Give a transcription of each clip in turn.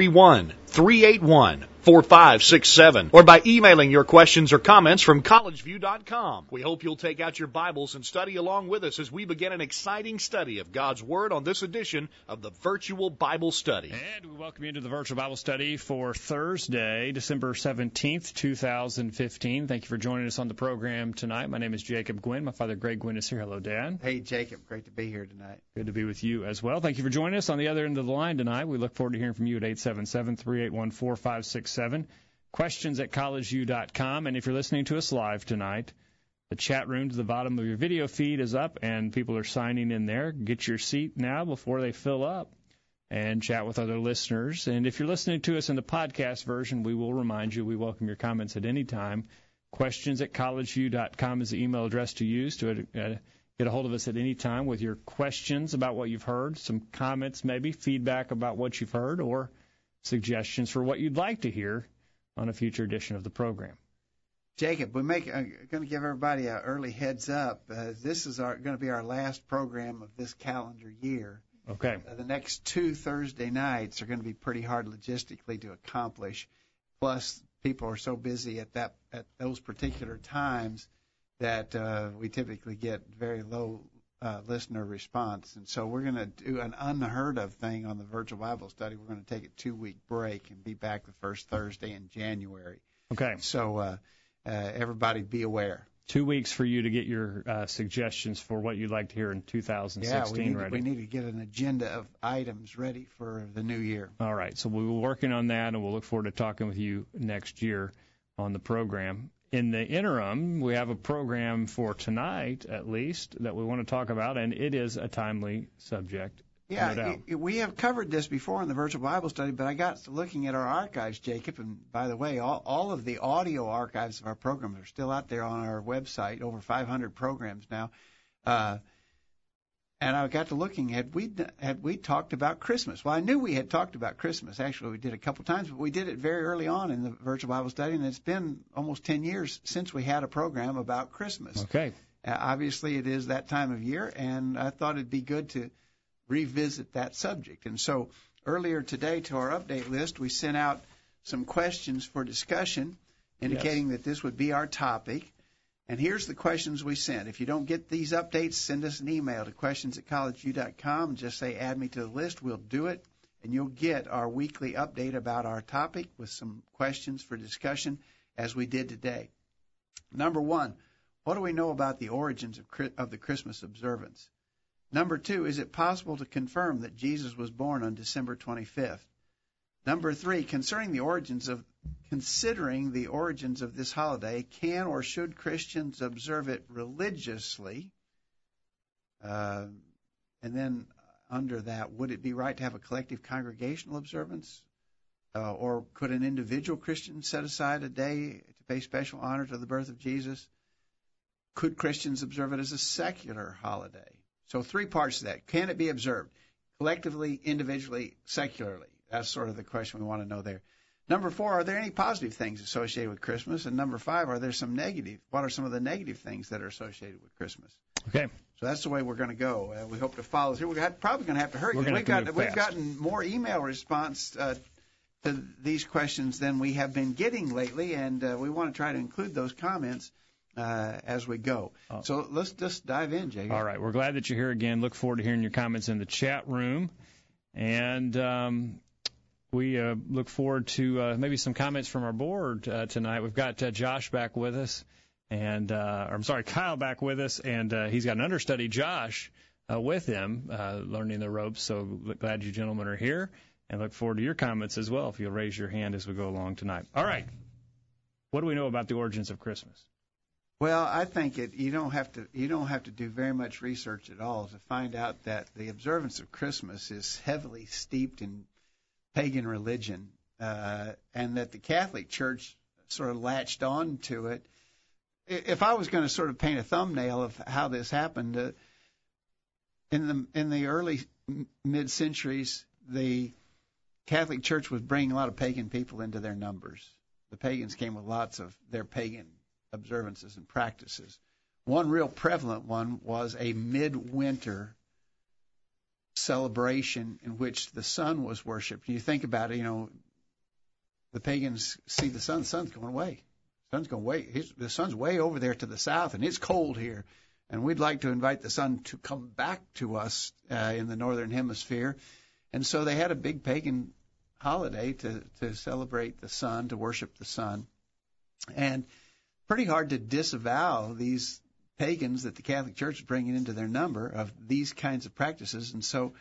331 381 4567 or by emailing your questions or comments from collegeview.com. We hope you'll take out your Bibles and study along with us as we begin an exciting study of God's Word on this edition of the Virtual Bible Study. And we welcome you into the Virtual Bible Study for Thursday, December 17th, 2015. Thank you for joining us on the program tonight. My name is Jacob Gwynn. My father, Greg Gwynn, is here. Hello, Dad. Hey, Jacob. Great to be here tonight. Good to be with you as well. Thank you for joining us on the other end of the line tonight. We look forward to hearing from you at 877 381 seven. Questions at collegeview.com. And if you're listening to us live tonight, the chat room to the bottom of your video feed is up, and people are signing in there. Get your seat now before they fill up and chat with other listeners. And if you're listening to us in the podcast version, we will remind you we welcome your comments at any time. Questions at collegeview.com is the email address to use to uh, get a hold of us at any time with your questions about what you've heard, some comments, maybe feedback about what you've heard, or suggestions for what you'd like to hear on a future edition of the program. Jacob, we make uh, going to give everybody an early heads up. Uh, this is our going to be our last program of this calendar year. Okay. Uh, the next two Thursday nights are going to be pretty hard logistically to accomplish. Plus, people are so busy at that at those particular times that uh, we typically get very low uh, listener response. And so we're going to do an unheard of thing on the virtual Bible study. We're going to take a two week break and be back the first Thursday in January. Okay. So uh, uh, everybody be aware. Two weeks for you to get your uh, suggestions for what you'd like to hear in 2016 yeah, we need, ready. we need to get an agenda of items ready for the new year. All right. So we'll be working on that, and we'll look forward to talking with you next year on the program in the interim, we have a program for tonight, at least, that we want to talk about, and it is a timely subject. Yeah, no we have covered this before in the virtual Bible study, but I got to looking at our archives, Jacob, and by the way, all, all of the audio archives of our programs are still out there on our website, over 500 programs now. Uh, and I got to looking. Had we had we talked about Christmas? Well, I knew we had talked about Christmas. Actually, we did a couple times, but we did it very early on in the virtual Bible study, and it's been almost 10 years since we had a program about Christmas. Okay. Uh, obviously, it is that time of year, and I thought it'd be good to revisit that subject. And so, earlier today, to our update list, we sent out some questions for discussion, indicating yes. that this would be our topic. And here's the questions we sent. If you don't get these updates, send us an email to questions at collegeview.com and just say add me to the list. We'll do it. And you'll get our weekly update about our topic with some questions for discussion as we did today. Number one, what do we know about the origins of, of the Christmas observance? Number two, is it possible to confirm that Jesus was born on December 25th? Number three, concerning the origins of considering the origins of this holiday, can or should Christians observe it religiously? Uh, and then under that, would it be right to have a collective congregational observance? Uh, or could an individual Christian set aside a day to pay special honor to the birth of Jesus? Could Christians observe it as a secular holiday? So, three parts to that. Can it be observed collectively, individually, secularly? That's sort of the question we want to know there. Number four, are there any positive things associated with Christmas? And number five, are there some negative? What are some of the negative things that are associated with Christmas? Okay. So that's the way we're going to go. Uh, we hope to follow through. We're probably going to have to hurry. We've, got, we've gotten more email response uh, to these questions than we have been getting lately, and uh, we want to try to include those comments uh, as we go. Oh. So let's just dive in, Jay. All right. We're glad that you're here again. Look forward to hearing your comments in the chat room. And um, we uh, look forward to uh, maybe some comments from our board uh, tonight. We've got uh, Josh back with us, and uh, I'm sorry, Kyle back with us, and uh, he's got an understudy, Josh, with him, learning the ropes. So glad you gentlemen are here, and look forward to your comments as well. If you'll raise your hand as we go along tonight. All right, what do we know about the origins of Christmas? Well, I think it, you don't have to you don't have to do very much research at all to find out that the observance of Christmas is heavily steeped in pagan religion, uh, and that the Catholic Church sort of latched on to it. If I was going to sort of paint a thumbnail of how this happened, uh, in the in the early mid centuries, the Catholic Church was bringing a lot of pagan people into their numbers. The pagans came with lots of their pagan observances and practices. One real prevalent one was a midwinter celebration in which the sun was worshipped. You think about it, you know, the pagans see the sun, the sun's going away. The sun's going way, the sun's way over there to the south, and it's cold here. And we'd like to invite the sun to come back to us uh, in the northern hemisphere. And so they had a big pagan holiday to, to celebrate the sun, to worship the sun. And pretty hard to disavow these pagans that the Catholic Church is bringing into their number of these kinds of practices. And so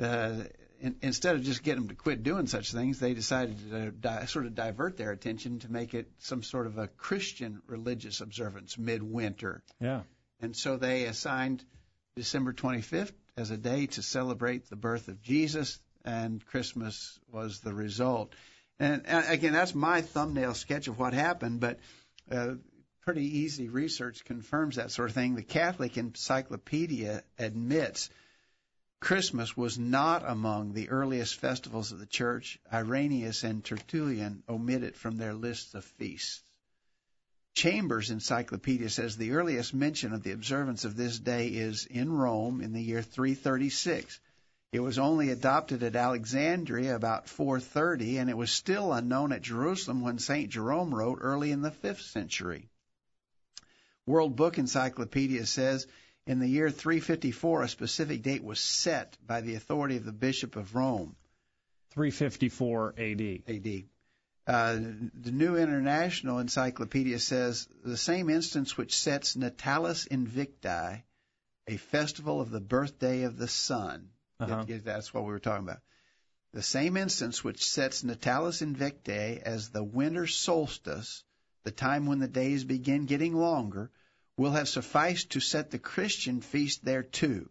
uh, in, instead of just getting them to quit doing such things, they decided to di- sort of divert their attention to make it some sort of a Christian religious observance midwinter. Yeah. And so they assigned December 25th as a day to celebrate the birth of Jesus, and Christmas was the result. And, and again, that's my thumbnail sketch of what happened, but uh, pretty easy research confirms that sort of thing. The Catholic Encyclopedia admits Christmas was not among the earliest festivals of the church. Irenaeus and Tertullian omit it from their lists of feasts. Chambers Encyclopedia says the earliest mention of the observance of this day is in Rome in the year 336. It was only adopted at Alexandria about 430, and it was still unknown at Jerusalem when St. Jerome wrote early in the 5th century. World Book Encyclopedia says in the year 354 a specific date was set by the authority of the Bishop of Rome. 354 AD. AD. Uh, the New International Encyclopedia says the same instance which sets Natalis Invicti, a festival of the birthday of the sun. Uh-huh. That's what we were talking about. The same instance which sets Natalis Invicti as the winter solstice, the time when the days begin getting longer, will have sufficed to set the Christian feast there too.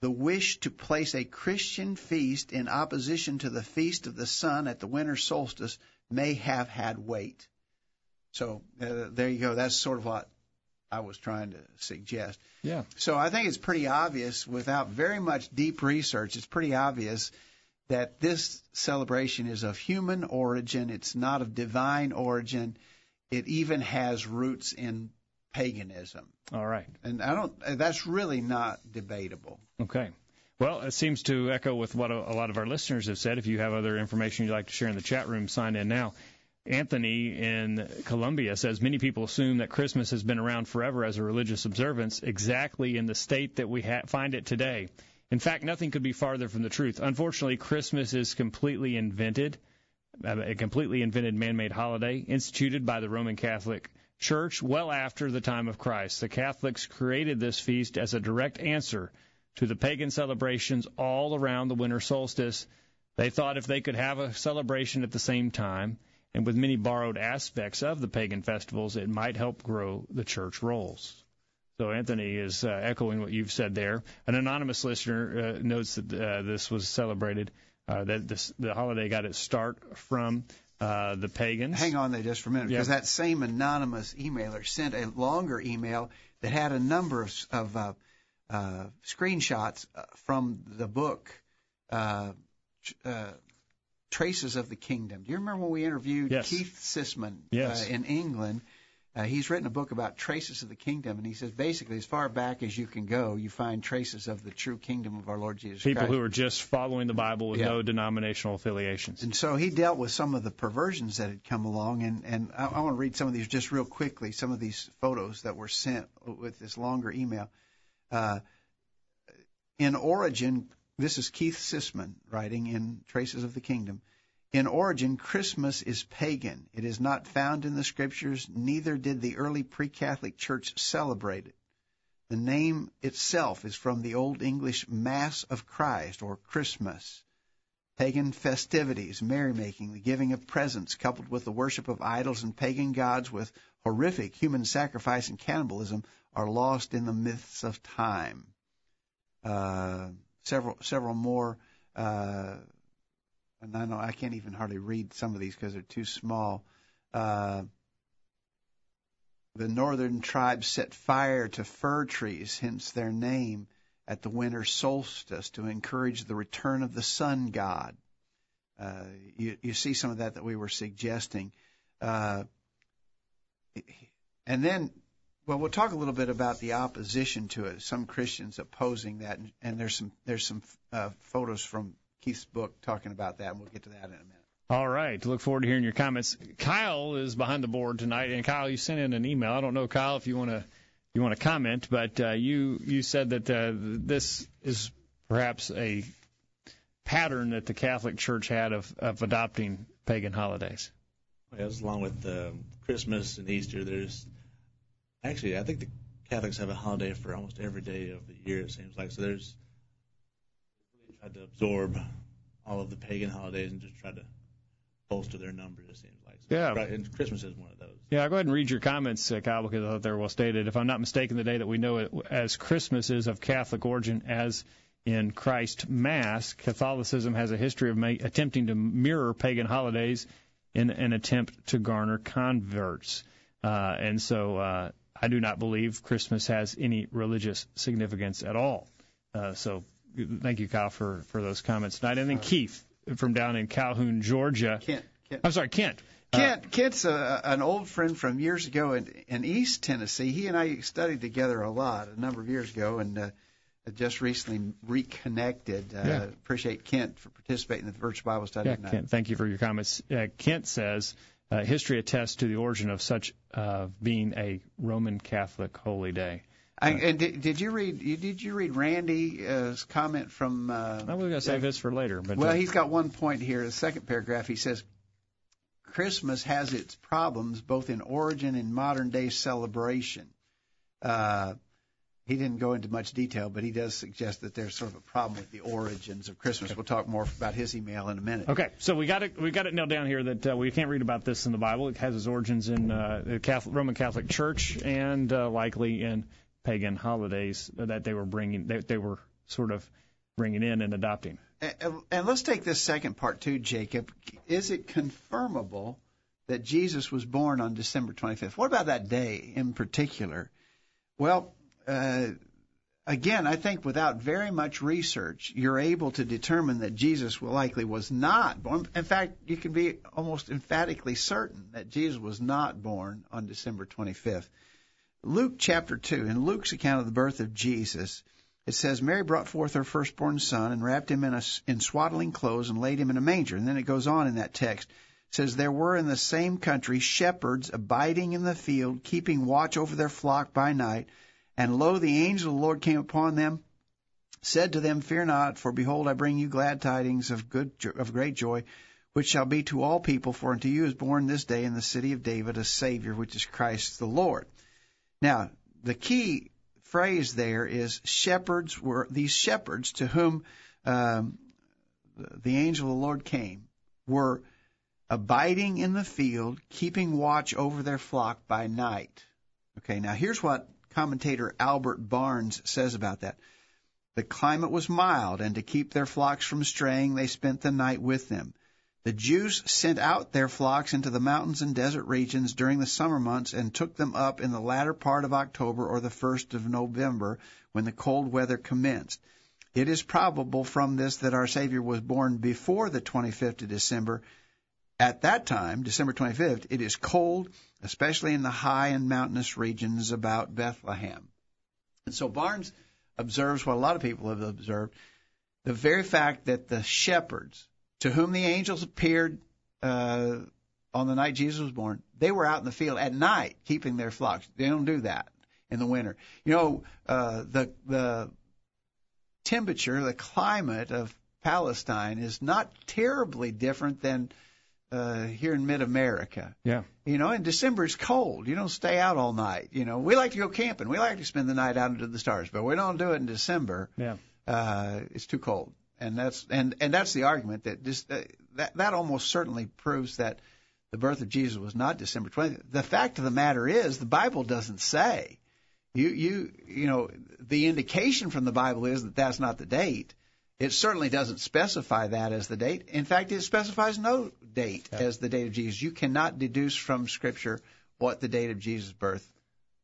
The wish to place a Christian feast in opposition to the feast of the sun at the winter solstice may have had weight. So uh, there you go. That's sort of what I was trying to suggest. Yeah. So I think it's pretty obvious, without very much deep research, it's pretty obvious that this celebration is of human origin. It's not of divine origin. It even has roots in paganism. All right. And I don't. That's really not debatable. Okay. Well, it seems to echo with what a, lot of our listeners have said. If you have other information you'd like to share in the chat room, sign in now. Anthony in Columbia says many people assume that Christmas has been around forever as a religious observance, exactly in the state that we ha- find it today. In fact, nothing could be farther from the truth. Unfortunately, Christmas is completely invented, a completely invented man-made holiday instituted by the Roman Catholic Church well after the time of Christ. The Catholics created this feast as a direct answer to the pagan celebrations all around the winter solstice. They thought if they could have a celebration at the same time, and with many borrowed aspects of the pagan festivals, it might help grow the church rolls. So Anthony is uh, echoing what you've said there. An anonymous listener uh, notes that uh, this was celebrated, uh, that this, the holiday got its start from uh, the pagans. Hang on there just for a minute, because Yep. that same anonymous emailer sent a longer email that had a number of, of uh, uh, screenshots uh, from the book uh, uh, Traces of the Kingdom. Do you remember when we interviewed Yes. Keith Sisman Yes. uh, in England? Uh, he's written a book about traces of the kingdom, and he says basically, as far back as you can go, you find traces of the true kingdom of our Lord Jesus Christ. People Christ. who are just following the Bible with Yeah. no denominational affiliations. And so he dealt with some of the perversions that had come along, and, and I, I want to read some of these just real quickly, some of these photos that were sent with this longer email. Uh, in origin, this is Keith Sisman writing in Traces of the Kingdom. In origin, Christmas is pagan. It is not found in the scriptures, neither did the early pre Catholic Church celebrate it. The name itself is from the Old English Mass of Christ, or Christmas. Pagan festivities, merrymaking, the giving of presents, coupled with the worship of idols and pagan gods with horrific human sacrifice and cannibalism, are lost in the myths of time. Uh, several, several more uh, and I know I can't even hardly read some of these because they're too small. Uh, the northern tribes set fire to fir trees, hence their name, at the winter solstice to encourage the return of the sun god. Uh, you, you see some of that that we were suggesting. Uh, and then, well, we'll talk a little bit about the opposition to it. Some Christians opposing that, and, and there's some there's some uh, photos from Keith's book talking about that, and we'll get to that in a minute. All right. Look forward to hearing your comments. Kyle is behind the board tonight, and Kyle, you sent in an email. I don't know, Kyle, if you want to you want to comment, but uh, you you said that uh, this is perhaps a pattern that the Catholic Church had of, of adopting pagan holidays. Yes, along with uh, Christmas and Easter, there's actually I think the Catholics have a holiday for almost every day of the year. It seems like so. There's really tried to absorb all of the pagan holidays and just try to bolster their numbers. It seems like. So Yeah. and Christmas is one of those. Yeah, I'll go ahead and read your comments, uh, Kyle, because I thought they were well stated. If I'm not mistaken, the day that we know it as Christmas is of Catholic origin, as in Christ Mass, Catholicism has a history of ma- attempting to mirror pagan holidays in an attempt to garner converts. Uh, and so uh, I do not believe Christmas has any religious significance at all. Uh, so thank you, Kyle, for, for those comments tonight. And then Keith from down in Calhoun, Georgia. Kent, Kent. I'm sorry, Kent. Uh, Kent, Kent's a, an old friend from years ago in, in East Tennessee. He and I studied together a lot a number of years ago, and uh, just recently reconnected. Uh, Yeah. Appreciate Kent for participating in the virtual Bible study Yeah, tonight. Kent, thank you for your comments. Uh, Kent says uh, history attests to the origin of such uh, being a Roman Catholic holy day. I, and did, did you read? Did you read Randy's comment from? Uh, I was going to save this for later, but Well, uh, he's got one point here. The second paragraph, he says, Christmas has its problems both in origin and modern day celebration. Uh, he didn't go into much detail, but he does suggest that there's sort of a problem with the origins of Christmas. We'll talk more about his email in a minute. Okay, so we got it. We got it nailed down here that uh, we can't read about this in the Bible. It has its origins in uh, the Catholic, Roman Catholic Church and uh, likely in pagan holidays that they were bringing. They, they were sort of bringing in and adopting. And, and let's take this second part too, Jacob. Is it confirmable that Jesus was born on December 25th? What about that day in particular? Well, uh, again, I think without very much research, you're able to determine that Jesus likely was not born. In fact, you can be almost emphatically certain that Jesus was not born on December 25th. Luke chapter 2, in Luke's account of the birth of Jesus, it says Mary brought forth her firstborn son and wrapped him in, a, in swaddling clothes and laid him in a manger. And then it goes on in that text. It says there were in the same country shepherds abiding in the field, keeping watch over their flock by night. And lo, the angel of the Lord came upon them, said to them, Fear not, for behold, I bring you glad tidings of good of great joy, which shall be to all people. For unto you is born this day in the city of David a Savior, which is Christ the Lord. Now, the key phrase there is shepherds were these shepherds to whom um, the angel of the Lord came were abiding in the field, keeping watch over their flock by night. Okay, now here's what commentator Albert Barnes says about that. The climate was mild, and to keep their flocks from straying, they spent the night with them. The Jews sent out their flocks into the mountains and desert regions during the summer months and took them up in the latter part of October or the first of November when the cold weather commenced. It is probable from this that our Savior was born before the 25th of December. At that time, December 25th, it is cold, especially in the high and mountainous regions about Bethlehem. And so Barnes observes what a lot of people have observed the very fact that the shepherds to whom the angels appeared uh, on the night Jesus was born, they were out in the field at night keeping their flocks. They don't do that in the winter. You know, uh, the the temperature, the climate of Palestine is not terribly different than uh, here in mid-America. Yeah. You know, in December it's cold. You don't stay out all night. You know, we like to go camping. We like to spend the night out under the stars, but we don't do it in December. Yeah. Uh, it's too cold, and that's and and that's the argument that this uh, that that almost certainly proves that the birth of Jesus was not December 20th. The fact of the matter is, the Bible doesn't say. You you you know the indication from the Bible is that that's not the date. It certainly doesn't specify that as the date. In fact, it specifies no date as the date of Jesus. You cannot deduce from Scripture what the date of Jesus' birth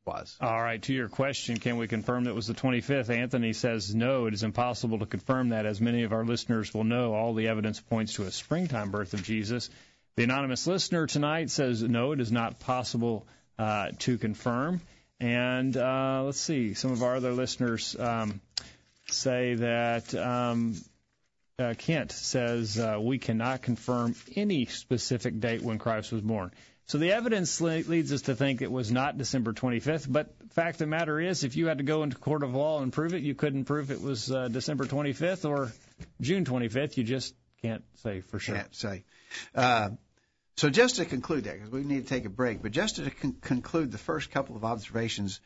was. All right, to your question, can we confirm that it was the 25th? Anthony says no, it is impossible to confirm that. As many of our listeners will know, all the evidence points to a springtime birth of Jesus. The anonymous listener tonight says no, it is not possible uh, to confirm. And uh, let's see, some of our other listeners um, say that um, uh, Kent says uh, we cannot confirm any specific date when Christ was born. So the evidence leads us to think it was not December 25th. But fact of the matter is, if you had to go into court of law and prove it, you couldn't prove it was uh, December 25th or June 25th. You just can't say for sure. Can't say. Uh, so just to conclude that, because we need to take a break, but just to con- conclude the first couple of observations,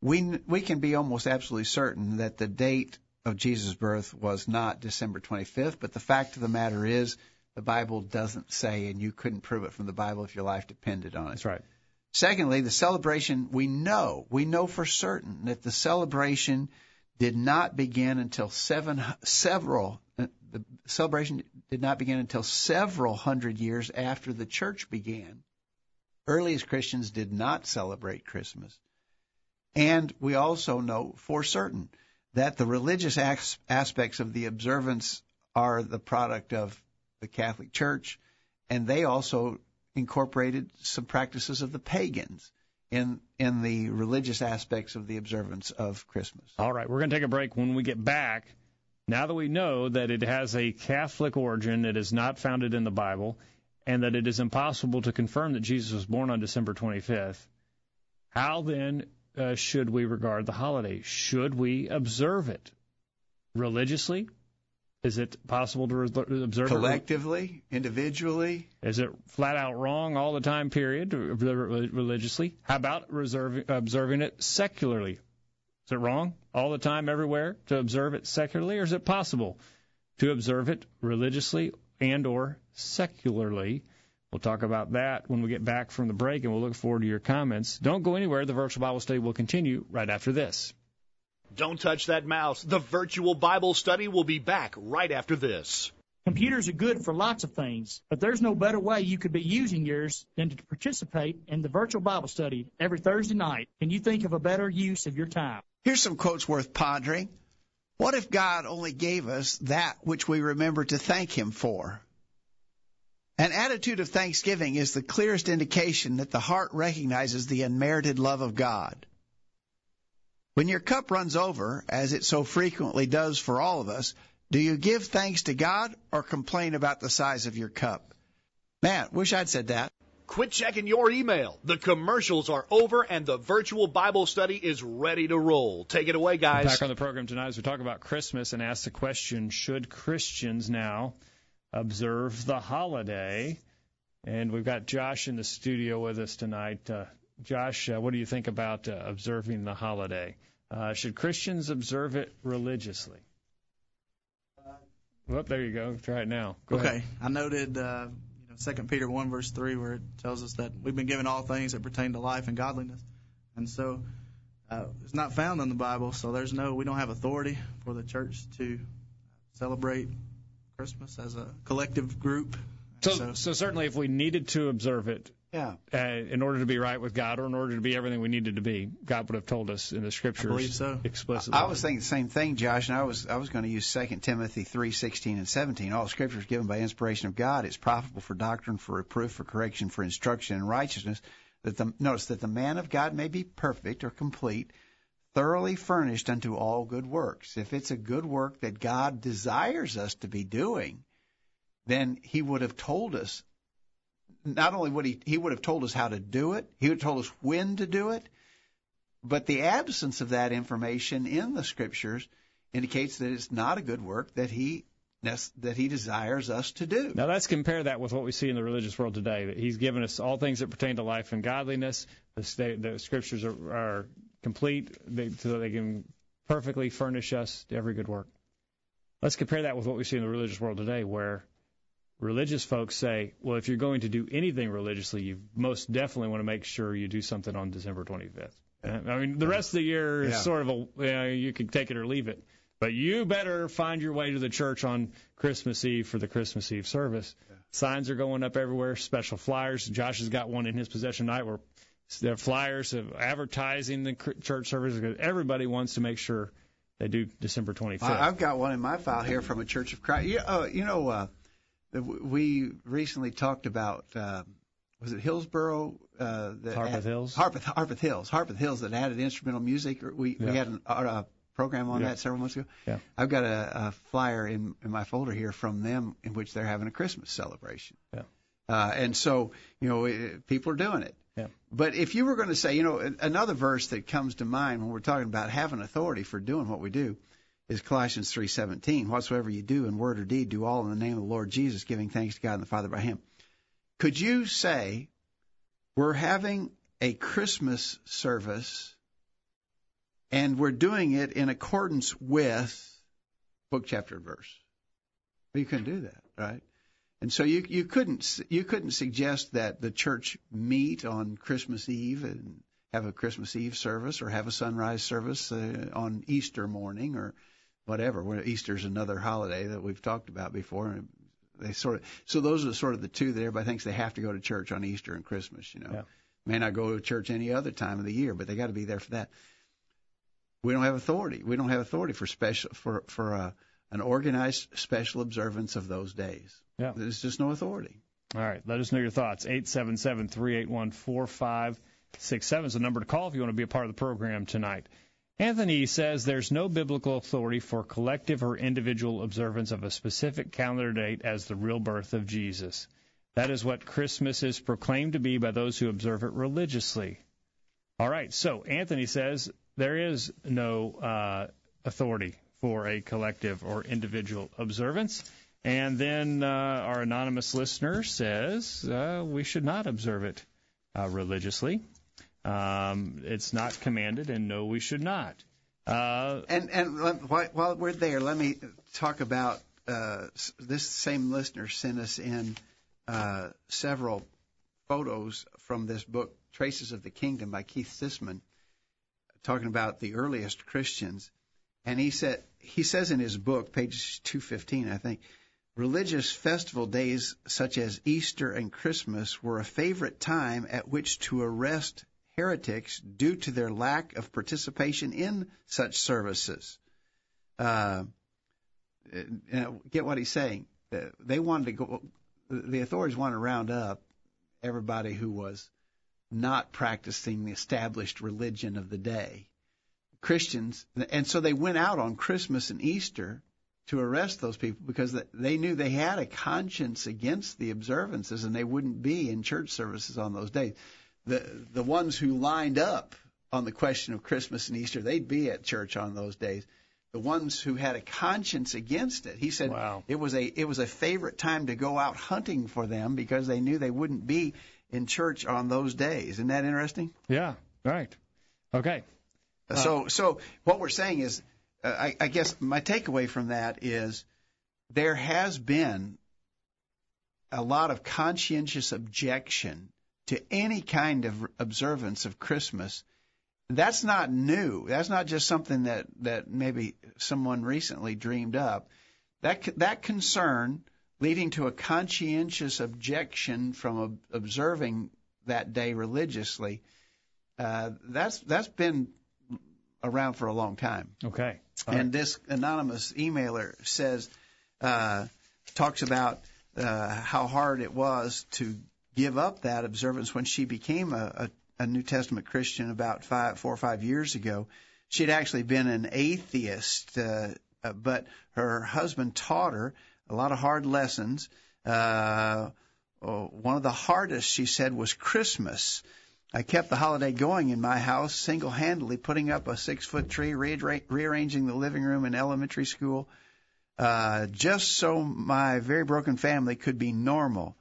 we we can be almost absolutely certain that the date of Jesus' birth was not December 25th. But the fact of the matter is, the Bible doesn't say, and you couldn't prove it from the Bible if your life depended on it. That's right. Secondly, the celebration, we know, we know for certain that the celebration did not begin until seven, several, uh, the celebration did not begin until several hundred years after the church began. Earliest Christians did not celebrate Christmas. And we also know for certain that the religious as- aspects of the observance are the product of the Catholic Church, and they also incorporated some practices of the pagans in in the religious aspects of the observance of Christmas. All right, we're going to take a break. When we get back, now that we know that it has a Catholic origin, it is not founded in the Bible, and that it is impossible to confirm that Jesus was born on December 25th, how then uh, should we regard the holiday? Should we observe it religiously? Is it possible to observe it? Collectively, individually, Is it flat out wrong all the time, period, religiously? How about reserving, observing it secularly? Is it wrong all the time, everywhere, to observe it secularly, or is it possible to observe it religiously and or secularly? We'll talk about that when we get back from the break, and we'll look forward to your comments. Don't go anywhere. The virtual Bible study will continue right after this. Don't touch that mouse. The virtual Bible study will be back right after this. Computers are good for lots of things, but there's no better way you could be using yours than to participate in the virtual Bible study every Thursday night. Can you think of a better use of your time? Here's some quotes worth pondering. What if God only gave us that which we remember to thank Him for? An attitude of thanksgiving is the clearest indication that the heart recognizes the unmerited love of God. When your cup runs over, as it so frequently does for all of us, do you give thanks to God or complain about the size of your cup? Man, wish I'd said that. Quit checking your email. The commercials are over and the virtual Bible study is ready to roll. Take it away, guys. Back on the program tonight as we talk about Christmas and ask the question should Christians now observe the holiday? And we've got Josh in the studio with us tonight. Uh, Josh, uh, what do you think about uh, observing the holiday? Uh, should Christians observe it religiously? Well, there you go. Try it now. Go okay, ahead. I noted, uh, you know, Second Peter one verse three, where it tells us that we've been given all things that pertain to life and godliness, and so uh, it's not found in the Bible. So there's no, we don't have authority for the church to celebrate Christmas as a collective group. And So, so certainly, if we needed to observe it, Yeah. uh, in order to be right with God, or in order to be everything we needed to be, God would have told us in the Scriptures believe so. explicitly. I was thinking the same thing, Josh, and I was I was going to use 2 Timothy three sixteen and seventeen. All Scripture is given by inspiration of God. It's profitable for doctrine, for reproof, for correction, for instruction in righteousness. That the notice that the man of God may be perfect or complete, thoroughly furnished unto all good works. If it's a good work that God desires us to be doing, then He would have told us. Not only would he, he would have told us how to do it, he would have told us when to do it, but the absence of that information in the scriptures indicates that it's not a good work that he that he desires us to do. Now let's compare that with what we see in the religious world today. That He's given us all things that pertain to life and godliness. The, sta- the scriptures are, are complete, they, so that they can perfectly furnish us to every good work. Let's compare that with what we see in the religious world today, where religious folks say, well, if you're going to do anything religiously, you most definitely want to make sure you do something on December 25th. I mean, the rest of the year is Yeah. sort of a, you, know, you can take it or leave it. But you better find your way to the church on Christmas Eve for the Christmas Eve service. Signs are going up everywhere, special flyers. Josh has got one in his possession tonight where there are flyers of advertising the church service because everybody wants to make sure they do December 25th. I- I've got one in my file here from a Church of Christ. You, uh, you know, uh, we recently talked about uh, was it Hillsboro? Uh, that Harpeth had- Hills? Harpeth, Harpeth Hills. Harpeth Hills that added instrumental music. We Yeah. we had an, uh, a program on Yeah. that several months ago. Yeah. I've got a, a flyer in, in my folder here from them in which they're having a Christmas celebration. Yeah. Uh, and so, you know, it, people are doing it. Yeah. But if you were going to say, you know, another verse that comes to mind when we're talking about having authority for doing what we do is Colossians 3:17. Whatsoever you do in word or deed, do all in the name of the Lord Jesus, giving thanks to God and the Father by Him. Could you say we're having a Christmas service and we're doing it in accordance with book, chapter, verse? Well, you couldn't do that, right? And so you you couldn't you couldn't suggest that the church meet on Christmas Eve and have a Christmas Eve service or have a sunrise service uh, on Easter morning or whatever. Well, Easter's another holiday that we've talked about before. And they sort of so those are sort of the two that everybody thinks they have to go to church on Easter and Christmas. You know, Yeah. may not go to church any other time of the year, but they got to be there for that. We don't have authority. We don't have authority for special for for uh, an organized special observance of those days. Yeah. There's just no authority. All right, let us know your thoughts. 877 381 4567 is the number to call if you want to be a part of the program tonight. Anthony says there's no biblical authority for collective or individual observance of a specific calendar date as the real birth of Jesus. That is what Christmas is proclaimed to be by those who observe it religiously. All right, so Anthony says there is no uh, authority for a collective or individual observance. And then uh, our anonymous listener says uh, we should not observe it uh, religiously. Um, it's not commanded, and no, we should not. Uh, And and while we're there, let me talk about uh, this same listener sent us in uh, several photos from this book, Traces of the Kingdom by Keith Sisman, talking about the earliest Christians. And he said he says in his book, page 215, I think, religious festival days such as Easter and Christmas were a favorite time at which to arrest heretics due to their lack of participation in such services. Uh, get what he's saying? Uh, They wanted to go. The authorities wanted to round up everybody who was not practicing the established religion of the day. Christians, and so they went out on Christmas and Easter to arrest those people because they knew they had a conscience against the observances and they wouldn't be in church services on those days. The the ones who lined up on the question of Christmas and Easter, they'd be at church on those days. The ones who had a conscience against it, he said Wow. it was a it was a favorite time to go out hunting for them because they knew they wouldn't be in church on those days. Isn't that interesting? yeah, right. Okay. So, so what we're saying is, uh, I, I guess my takeaway from that is there has been a lot of conscientious objection to any kind of observance of Christmas. That's not new. That's not just something that, that maybe someone recently dreamed up. That that concern leading to a conscientious objection from ob- observing that day religiously. Uh, that's that's been around for a long time. Okay. All And this anonymous emailer says, uh, talks about uh, how hard it was to give up that observance when she became a, a, a New Testament Christian about five, four or five years ago. She had actually been an atheist, uh, uh, but her husband taught her a lot of hard lessons. Uh, oh, one of the hardest, she said, was Christmas. I kept the holiday going in my house single handedly, putting up a six foot tree, rearra- rearranging the living room in elementary school, uh, just so my very broken family could be normal.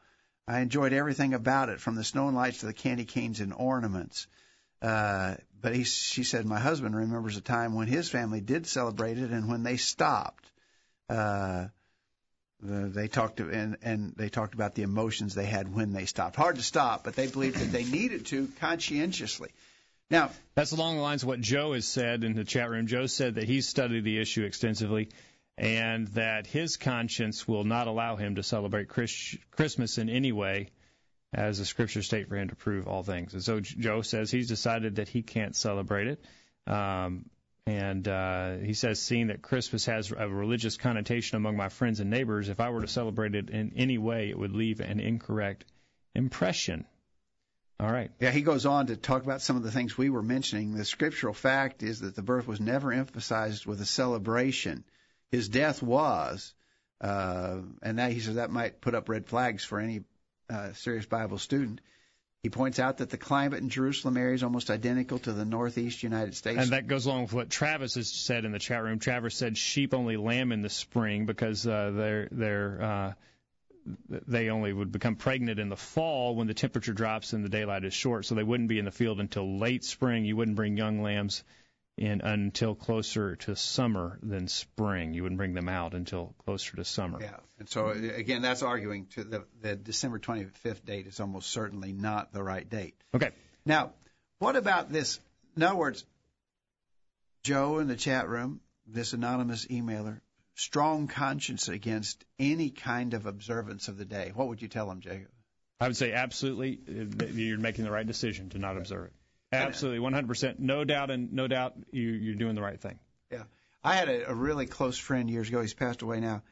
I enjoyed everything about it, from the snow and lights to the candy canes and ornaments. Uh, but he, she said, my husband remembers a time when his family did celebrate it and when they stopped. Uh, the, they talked and, and they talked about the emotions they had when they stopped. Hard to stop, but they believed that they needed to conscientiously. Now, That's along the lines of what Joe has said in the chat room. Joe said that he's studied the issue extensively and that his conscience will not allow him to celebrate Chris- Christmas in any way as the scriptures state for him to prove all things. And so Joe says he's decided that he can't celebrate it. Um, and uh, he says, seeing that Christmas has a religious connotation among my friends and neighbors, if I were to celebrate it in any way, it would leave an incorrect impression. All right. Yeah, he goes on to talk about some of the things we were mentioning. The scriptural fact is that the birth was never emphasized with a celebration. His death was, uh, and that he says that might put up red flags for any uh, serious Bible student. He points out that the climate in Jerusalem area is almost identical to the northeast United States. And that goes along with what Travis has said in the chat room. Travis said sheep only lamb in the spring because uh, they're they're uh, they only would become pregnant in the fall when the temperature drops and the daylight is short, so they wouldn't be in the field until late spring. You wouldn't bring young lambs in until closer to summer than spring. You wouldn't bring them out until closer to summer. Yeah, and so again, that's arguing to the, the December 25th date is almost certainly not the right date. Okay. Now, what about this? In other words, Joe in the chat room, this anonymous emailer, strong conscience against any kind of observance of the day. What would you tell him, Jacob? I would say absolutely, you're making the right decision to not observe it. Absolutely, 100%. No doubt, and no doubt, you, you're doing the right thing. Yeah, I had a, a really close friend years ago. He's passed away now,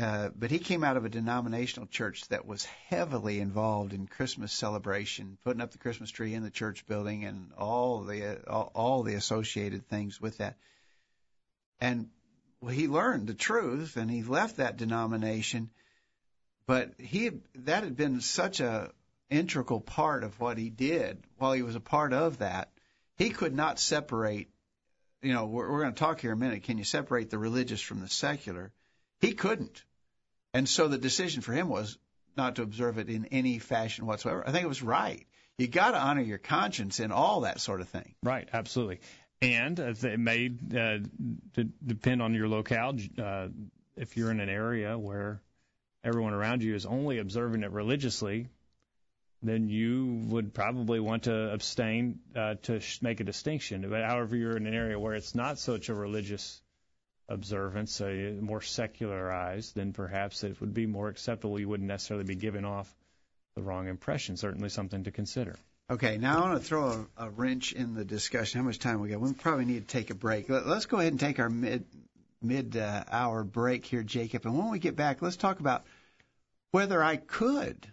uh, but he came out of a denominational church that was heavily involved in Christmas celebration, putting up the Christmas tree in the church building, and all the all, all the associated things with that. And well, he learned the truth, and he left that denomination. But he had, that had been such a integral part of what he did while he was a part of that. He could not separate. You know, we're, we're going to talk here a minute. Can you separate the religious from the secular? He couldn't, and so the decision for him was not to observe it in any fashion whatsoever. I think it was right. You got to honor your conscience in all that sort of thing. Right, absolutely. And it may uh, depend on your locale. Uh, if you're in an area where everyone around you is only observing it religiously, then you would probably want to abstain uh, to sh- make a distinction. But however, you're in an area where it's not such a religious observance, uh, more secularized, then perhaps it would be more acceptable. You wouldn't necessarily be giving off the wrong impression. Certainly something to consider. Okay, now I want to throw a, a wrench in the discussion. How much time we got? We probably need to take a break. Let, us go ahead and take our mid mid uh, hour break here, Jacob. And when we get back, let's talk about whether I could,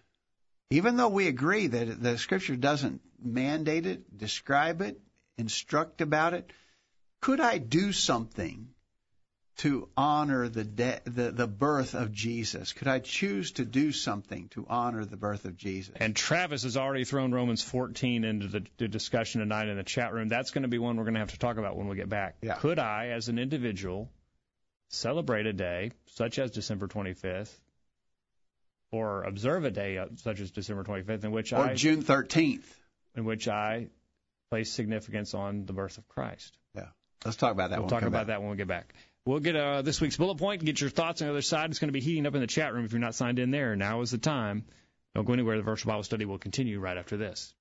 even though we agree that the Scripture doesn't mandate it, describe it, instruct about it, could I do something to honor the, de- the the birth of Jesus? Could I choose to do something to honor the birth of Jesus? And Travis has already thrown Romans 14 into the, the discussion tonight in the chat room. That's going to be one we're going to have to talk about when we get back. Yeah. Could I, as an individual, celebrate a day such as December 25th, or observe a day such as December 25th, in which or I June 13th, in which I place significance on the birth of Christ? Yeah, let's talk about that. We'll talk about back. that when we get back. We'll get uh, this week's bullet point and get your thoughts on the other side. It's going to be heating up in the chat room if you're not signed in there. Now is the time. Don't go anywhere. The virtual Bible study will continue right after this.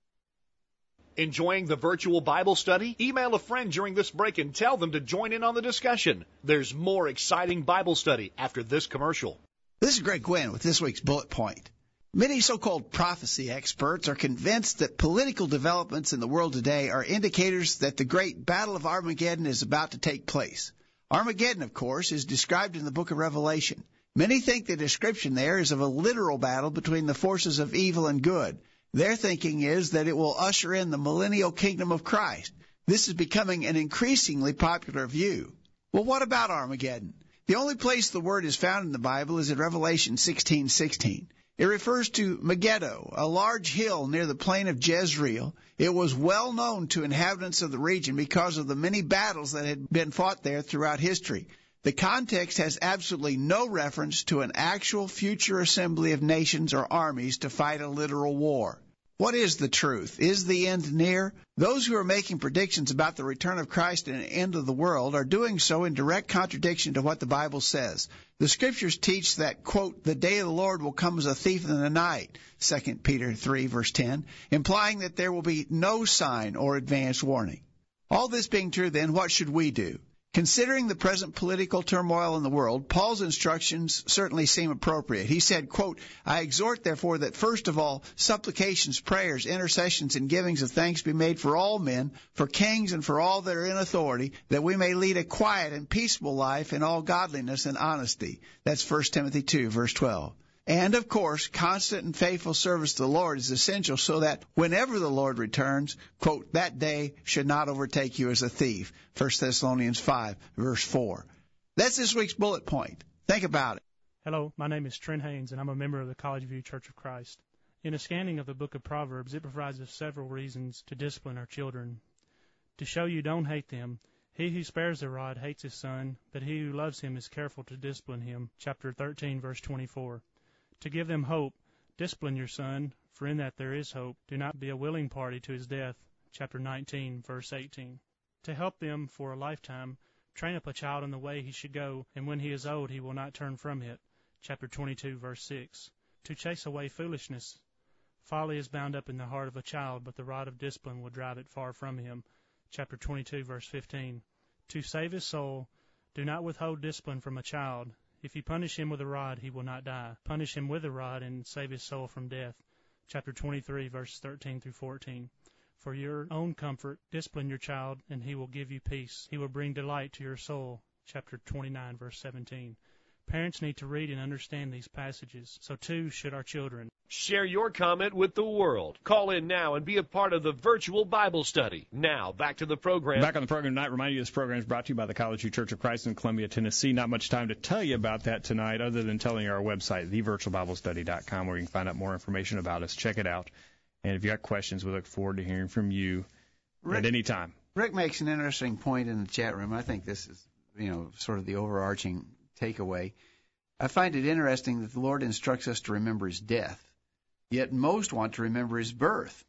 Enjoying the virtual Bible study? Email a friend during this break and tell them to join in on the discussion. There's more exciting Bible study after this commercial. This is Greg Gwynn with this week's bullet point. Many so-called prophecy experts are convinced that political developments in the world today are indicators that the great battle of Armageddon is about to take place. Armageddon, of course, is described in the book of Revelation. Many think the description there is of a literal battle between the forces of evil and good. Their thinking is that it will usher in the millennial kingdom of Christ. This is becoming an increasingly popular view. Well, what about Armageddon? The only place the word is found in the Bible is in Revelation 16:16. It refers to Megiddo, a large hill near the plain of Jezreel. It was well known to inhabitants of the region because of the many battles that had been fought there throughout history. The context has absolutely no reference to an actual future assembly of nations or armies to fight a literal war. What is the truth? Is the end near? Those who are making predictions about the return of Christ and the end of the world are doing so in direct contradiction to what the Bible says. The scriptures teach that, quote, the day of the Lord will come as a thief in the night, 2 Peter 3 verse 10, implying that there will be no sign or advance warning. All this being true then, what should we do? Considering the present political turmoil in the world, Paul's instructions certainly seem appropriate. He said, quote, I exhort therefore that first of all, supplications, prayers, intercessions, and givings of thanks be made for all men, for kings and for all that are in authority, that we may lead a quiet and peaceable life in all godliness and honesty. That's 1 Timothy 2 verse 12. And of course, constant and faithful service to the Lord is essential so that whenever the Lord returns, quote, that day should not overtake you as a thief. 1 Thessalonians 5 verse 4. That's this week's bullet point. Think about it. Hello, my name is Trent Haynes, and I'm a member of the College View Church of Christ. In a scanning of the book of Proverbs, it provides us several reasons to discipline our children. To show you don't hate them, he who spares the rod hates his son, but he who loves him is careful to discipline him. Chapter 13, verse 24 to give them hope, discipline your son, for in that there is hope. Do not be a willing party to his death. Chapter 19, verse 18. To help them for a lifetime, train up a child in the way he should go, and when he is old he will not turn from it. Chapter 22, verse 6. To chase away foolishness. Folly is bound up in the heart of a child, but the rod of discipline will drive it far from him. Chapter 22, verse 15. To save his soul, do not withhold discipline from a child. If you punish him with a rod, he will not die. Punish him with a rod and save his soul from death. Chapter 23, verses 13 through 14. For your own comfort, discipline your child, and he will give you peace. He will bring delight to your soul. Chapter 29, verse 17. Parents need to read and understand these passages. So too should our children. Share your comment with the world. Call in now and be a part of the virtual Bible study. Now, back to the program. Back on the program tonight, remind you this program is brought to you by the College View Church of Christ in Columbia, Tennessee. Not much time to tell you about that tonight other than telling you our website, thevirtualbiblestudy.com, where you can find out more information about us. Check it out. And if you got questions, we look forward to hearing from you Rick, at any time. Rick makes an interesting point in the chat room. I think this is, you know, sort of the overarching takeaway. I find it interesting that the Lord instructs us to remember his death, yet most want to remember his birth.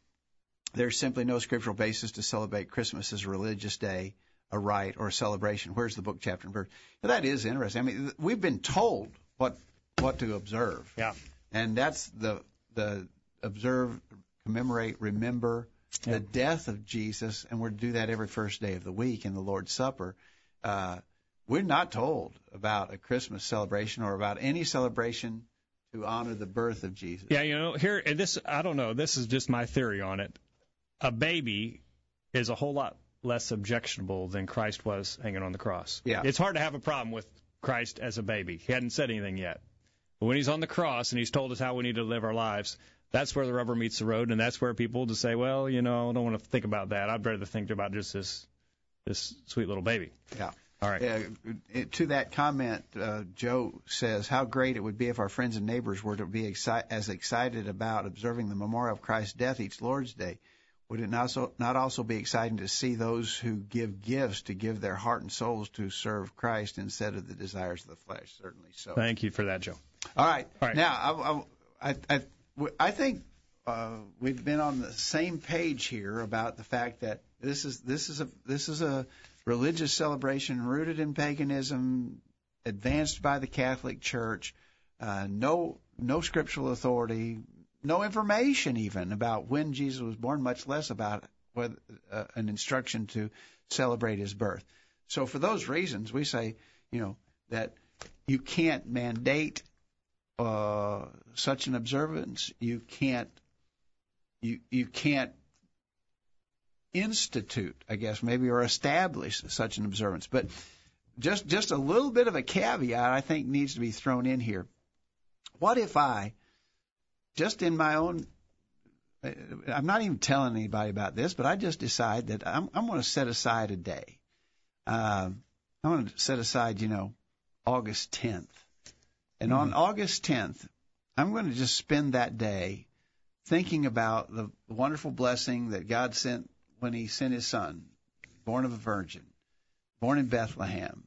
There's simply no scriptural basis to celebrate Christmas as a religious day, a rite, or a celebration. Where's the book, chapter, and verse? That is interesting. I mean, we've been told what what to observe. Yeah. And that's the the observe, commemorate, remember the death of Jesus, and we're to do that every first day of the week in the Lord's Supper. Uh, we're not told about a Christmas celebration or about any celebration to honor the birth of Jesus. Yeah, you know, here and this I don't know, this is just my theory on it. A baby is a whole lot less objectionable than Christ was hanging on the cross. Yeah. It's hard to have a problem with Christ as a baby. He hadn't said anything yet. But when he's on the cross and he's told us how we need to live our lives, that's where the rubber meets the road and that's where people just say, Well, you know, I don't want to think about that. I'd rather think about just this this sweet little baby. Yeah. All right. Uh, to that comment, uh, Joe says, "How great it would be if our friends and neighbors were to be as excited about observing the memorial of Christ's death each Lord's Day. Would it not, so, not also be exciting to see those who give gifts to give their heart and souls to serve Christ instead of the desires of the flesh? Certainly so. Thank you for that, Joe. All right. All right. Now, I, I, I, I think uh, we've been on the same page here about the fact that this is this is a this is a religious celebration rooted in paganism, advanced by the Catholic Church. Uh, no no scriptural authority, no information even about when Jesus was born, much less about whether, uh, an instruction to celebrate his birth. So for those reasons, we say, you know, that you can't mandate uh, such an observance. You can't you you can't institute, I guess, maybe or establish such an observance. But just just a little bit of a caveat I think needs to be thrown in here. What if I just in my own I'm not even telling anybody about this, but I just decide that I'm, I'm going to set aside a day. Um, I'm going to set aside, you know, August 10th. And on August 10th, I'm going to just spend that day thinking about the wonderful blessing that God sent when He sent His Son, born of a virgin, born in Bethlehem,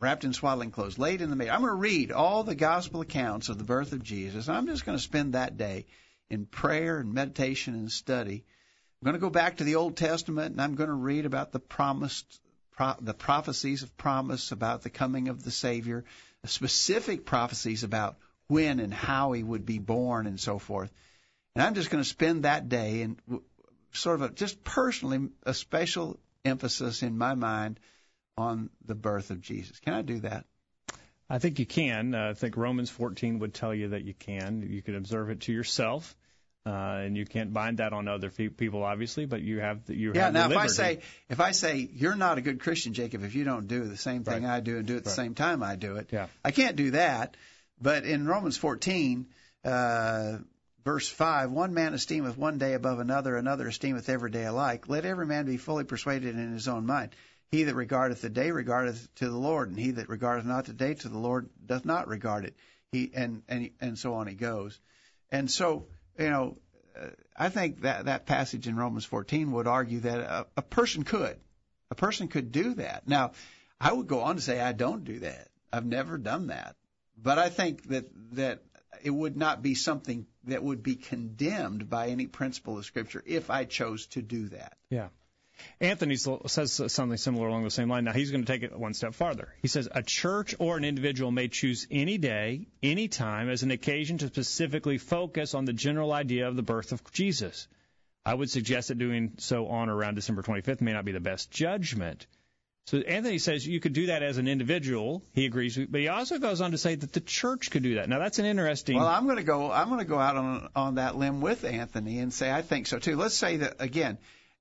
wrapped in swaddling clothes, laid in the manger. I'm going to read all the gospel accounts of the birth of Jesus, I'm just going to spend that day in prayer and meditation and study. I'm going to go back to the Old Testament and I'm going to read about the promised pro- the prophecies of promise about the coming of the Savior, specific prophecies about when and how he would be born and so forth. And I'm just going to spend that day and sort of a, just personally a special emphasis in my mind on the birth of Jesus. Can I do that? I think you can. Uh, I think Romans 14 would tell you that you can. You can observe it to yourself. Uh, and you can't bind that on other people, obviously, but you have the, you yeah. have now, if I say if I say you're not a good Christian, Jacob, if you don't do the same thing right. I do and do it at the same time I do it, yeah. I can't do that. But in Romans 14, uh, verse 5, one man esteemeth one day above another, another esteemeth every day alike. Let every man be fully persuaded in his own mind. He that regardeth the day regardeth to the Lord, and he that regardeth not the day to the Lord doth not regard it. He and and and so on he goes. And so you know, uh, I think that that passage in Romans 14 would argue that a, a person could, a person could do that. Now, I would go on to say I don't do that. I've never done that. But I think that that it would not be something that would be condemned by any principle of Scripture if I chose to do that. Yeah. Anthony says something similar along the same line. Now he's going to take it one step farther. He says a church or an individual may choose any day, any time as an occasion to specifically focus on the general idea of the birth of Jesus. I would suggest that doing so on or around December 25th may not be the best judgment. So Anthony says you could do that as an individual. He agrees, but he also goes on to say that the church could do that. Now that's an interesting. Well, I'm going to go. I'm going to go out on on that limb with Anthony and say I think so too. Let's say that again.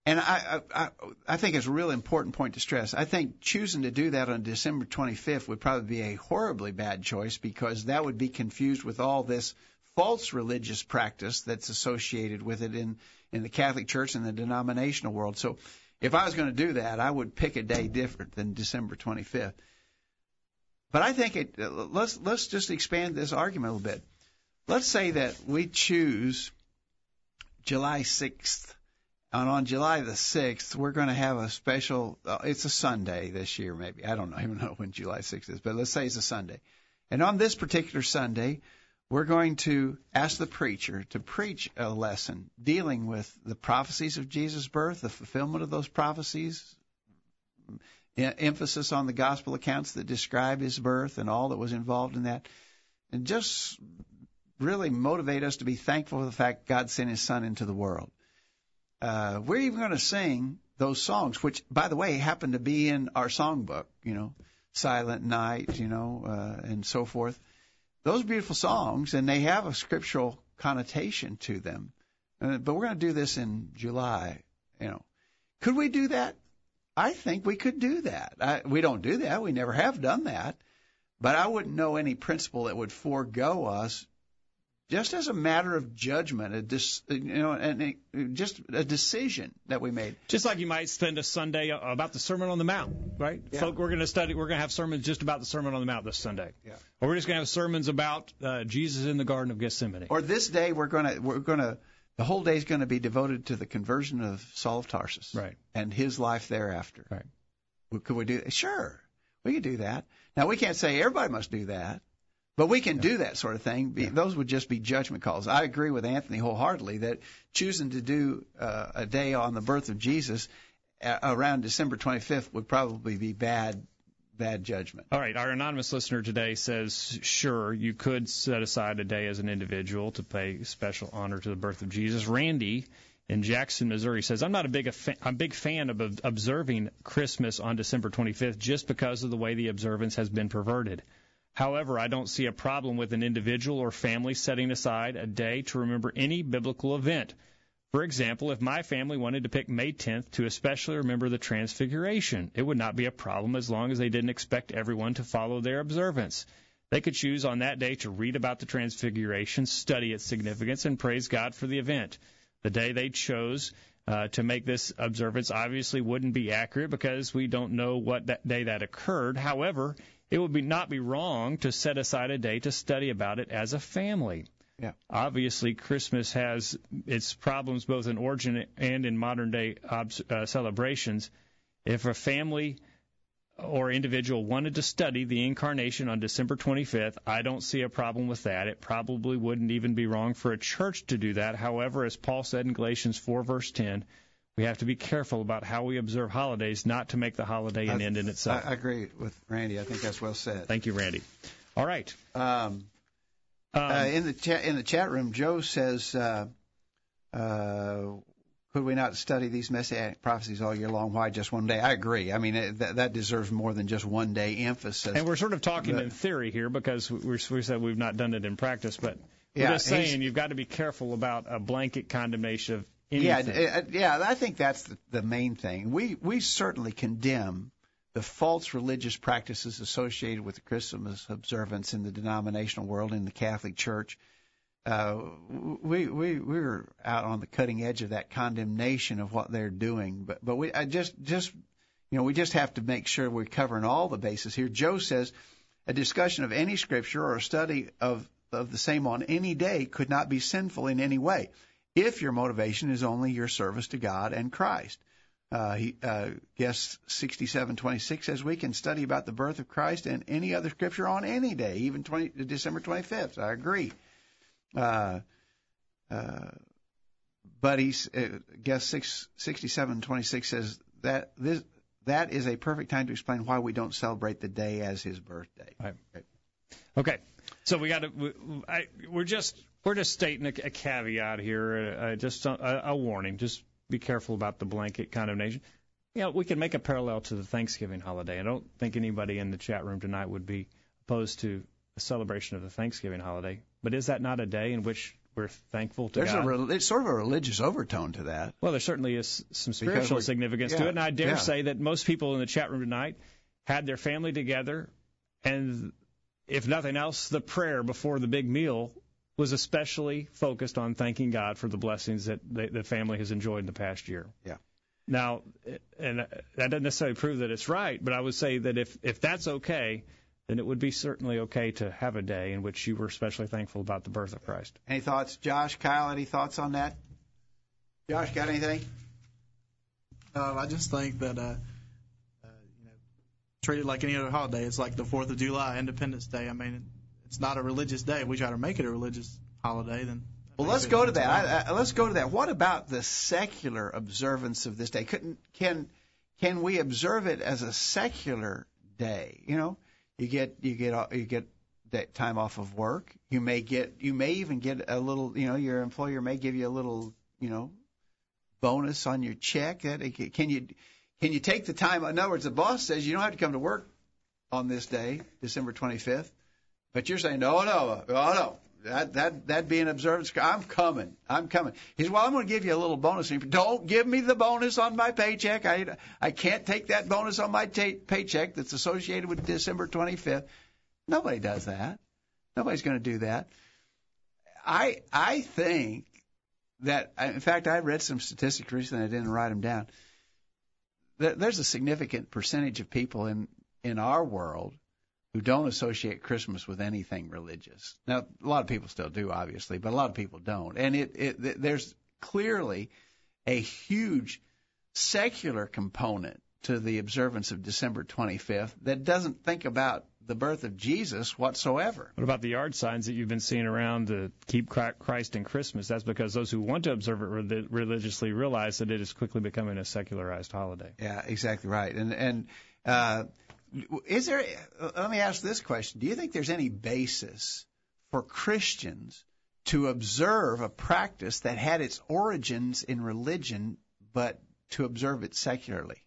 And I, I, I think it's a real important point to stress. I think choosing to do that on December 25th would probably be a horribly bad choice because that would be confused with all this false religious practice that's associated with it in, in the Catholic Church and the denominational world. So if I was going to do that, I would pick a day different than December 25th. But I think it, let's, let's just expand this argument a little bit. Let's say that we choose July 6th and on July the 6th, we're going to have a special, uh, it's a Sunday this year, maybe. I don't know, even know when July 6th is, but let's say it's a Sunday. And on this particular Sunday, we're going to ask the preacher to preach a lesson dealing with the prophecies of Jesus' birth, the fulfillment of those prophecies, emphasis on the gospel accounts that describe his birth and all that was involved in that, and just really motivate us to be thankful for the fact God sent his son into the world uh, we're even going to sing those songs, which, by the way, happen to be in our songbook, you know, Silent Night, you know, uh, and so forth. Those beautiful songs, and they have a scriptural connotation to them. Uh, but we're going to do this in July, you know. Could we do that? I think we could do that. I, we don't do that. We never have done that. But I wouldn't know any principle that would forego us just as a matter of judgment, a dis, you know, and just a decision that we made. Just like you might spend a Sunday about the Sermon on the Mount, right? Yeah. Folk, we're going to study. We're going to have sermons just about the Sermon on the Mount this Sunday. Yeah. Or we're just going to have sermons about uh, Jesus in the Garden of Gethsemane. Or this day we're going to we're going to the whole day is going to be devoted to the conversion of Saul of Tarsus, right, and his life thereafter. Right. Could we do? Sure, we could do that. Now we can't say everybody must do that. But we can yeah. do that sort of thing. Yeah. Those would just be judgment calls. I agree with Anthony wholeheartedly that choosing to do uh, a day on the birth of Jesus uh, around December 25th would probably be bad bad judgment. All right, our anonymous listener today says, sure, you could set aside a day as an individual to pay special honor to the birth of Jesus. Randy in Jackson, Missouri says, I'm not a big a fa- I'm a big fan of observing Christmas on December 25th just because of the way the observance has been perverted. However, I don't see a problem with an individual or family setting aside a day to remember any biblical event. For example, if my family wanted to pick May 10th to especially remember the Transfiguration, it would not be a problem as long as they didn't expect everyone to follow their observance. They could choose on that day to read about the Transfiguration, study its significance, and praise God for the event. The day they chose uh, to make this observance obviously wouldn't be accurate because we don't know what that day that occurred. However, it would be not be wrong to set aside a day to study about it as a family. Yeah. Obviously, Christmas has its problems both in origin and in modern day ob- uh, celebrations. If a family or individual wanted to study the incarnation on December 25th, I don't see a problem with that. It probably wouldn't even be wrong for a church to do that. However, as Paul said in Galatians 4 verse 10, we have to be careful about how we observe holidays, not to make the holiday an I, end in itself. I, I agree with Randy. I think that's well said. Thank you, Randy. All right. Um, Um, uh, in the chat in the chat room, Joe says, uh, uh, "Could we not study these messianic prophecies all year long? Why just one day?" I agree. I mean, it, that, that deserves more than just one day emphasis. and we're sort of talking but- in theory here because we, we said we've not done it in practice, but we're Yeah, just saying you've got to be careful about a blanket condemnation of anything. uh, yeah, I think that's the, the main thing. We we certainly condemn the false religious practices associated with the Christmas observance in the denominational world in the Catholic Church. Uh, we we we're out on the cutting edge of that condemnation of what they're doing, but but we I just just you know we just have to make sure we're covering all the bases here. Joe says a discussion of any scripture or a study of of the same on any day could not be sinful in any way if your motivation is only your service to God and Christ. Uh, he, uh, guest 6726 says we can study about the birth of Christ and any other scripture on any day, even 20, December 25th. I agree. Uh, uh, but he's, uh, guest 6, 6726 says that this, that is a perfect time to explain why we don't celebrate the day as his birthday. Right. Okay, so we got to. We, I, we're just we're just stating a, a caveat here, uh, just a, a warning. Just be careful about the blanket condemnation. You know, we can make a parallel to the Thanksgiving holiday. I don't think anybody in the chat room tonight would be opposed to a celebration of the Thanksgiving holiday. But is that not a day in which we're thankful to There's God? a re- it's sort of a religious overtone to that. Well, there certainly is some spiritual significance to it, and I dare yeah. say that most people in the chat room tonight had their family together, and if nothing else, the prayer before the big meal was especially focused on thanking God for the blessings that the, the family has enjoyed in the past year. Yeah. Now, and that doesn't necessarily prove that it's right, but I would say that if if that's okay, then it would be certainly okay to have a day in which you were especially thankful about the birth of Christ. Any thoughts, Josh, Kyle? Any thoughts on that? Josh, got anything? Uh, I just think that uh, uh, you know, treat it like any other holiday. It's like the Fourth of July, Independence Day. I mean, it's not a religious day. If we try to make it a religious holiday, then Well, let's go to that. I, I, let's go to that. What about the secular observance of this day? Couldn't can can we observe it as a secular day? You know, you get you get you get that time off of work. You may get you may even get a little. You know, your employer may give you a little. You know, bonus on your check. That can you can you take the time? In other words, the boss says you don't have to come to work on this day, December 25th, but you're saying no, no, oh no, that that that be an observance. I'm coming. I'm coming. He says, well, I'm going to give you a little bonus. Don't give me the bonus on my paycheck. I I can't take that bonus on my paycheck that's associated with December 25th. Nobody does that. Nobody's going to do that. I I think that in fact I read some statistics recently. I didn't write them down. There's a significant percentage of people in in our world who don't associate Christmas with anything religious. Now, a lot of people still do, obviously, but a lot of people don't. And it, it there's clearly a huge secular component to the observance of December 25th that doesn't think about the birth of Jesus whatsoever. What about the yard signs that you've been seeing around to keep Christ in Christmas? That's because those who want to observe it religiously realize that it is quickly becoming a secularized holiday. Yeah, exactly right. And and uh, is there? Let me ask this question: Do you think there's any basis for Christians to observe a practice that had its origins in religion, but to observe it secularly?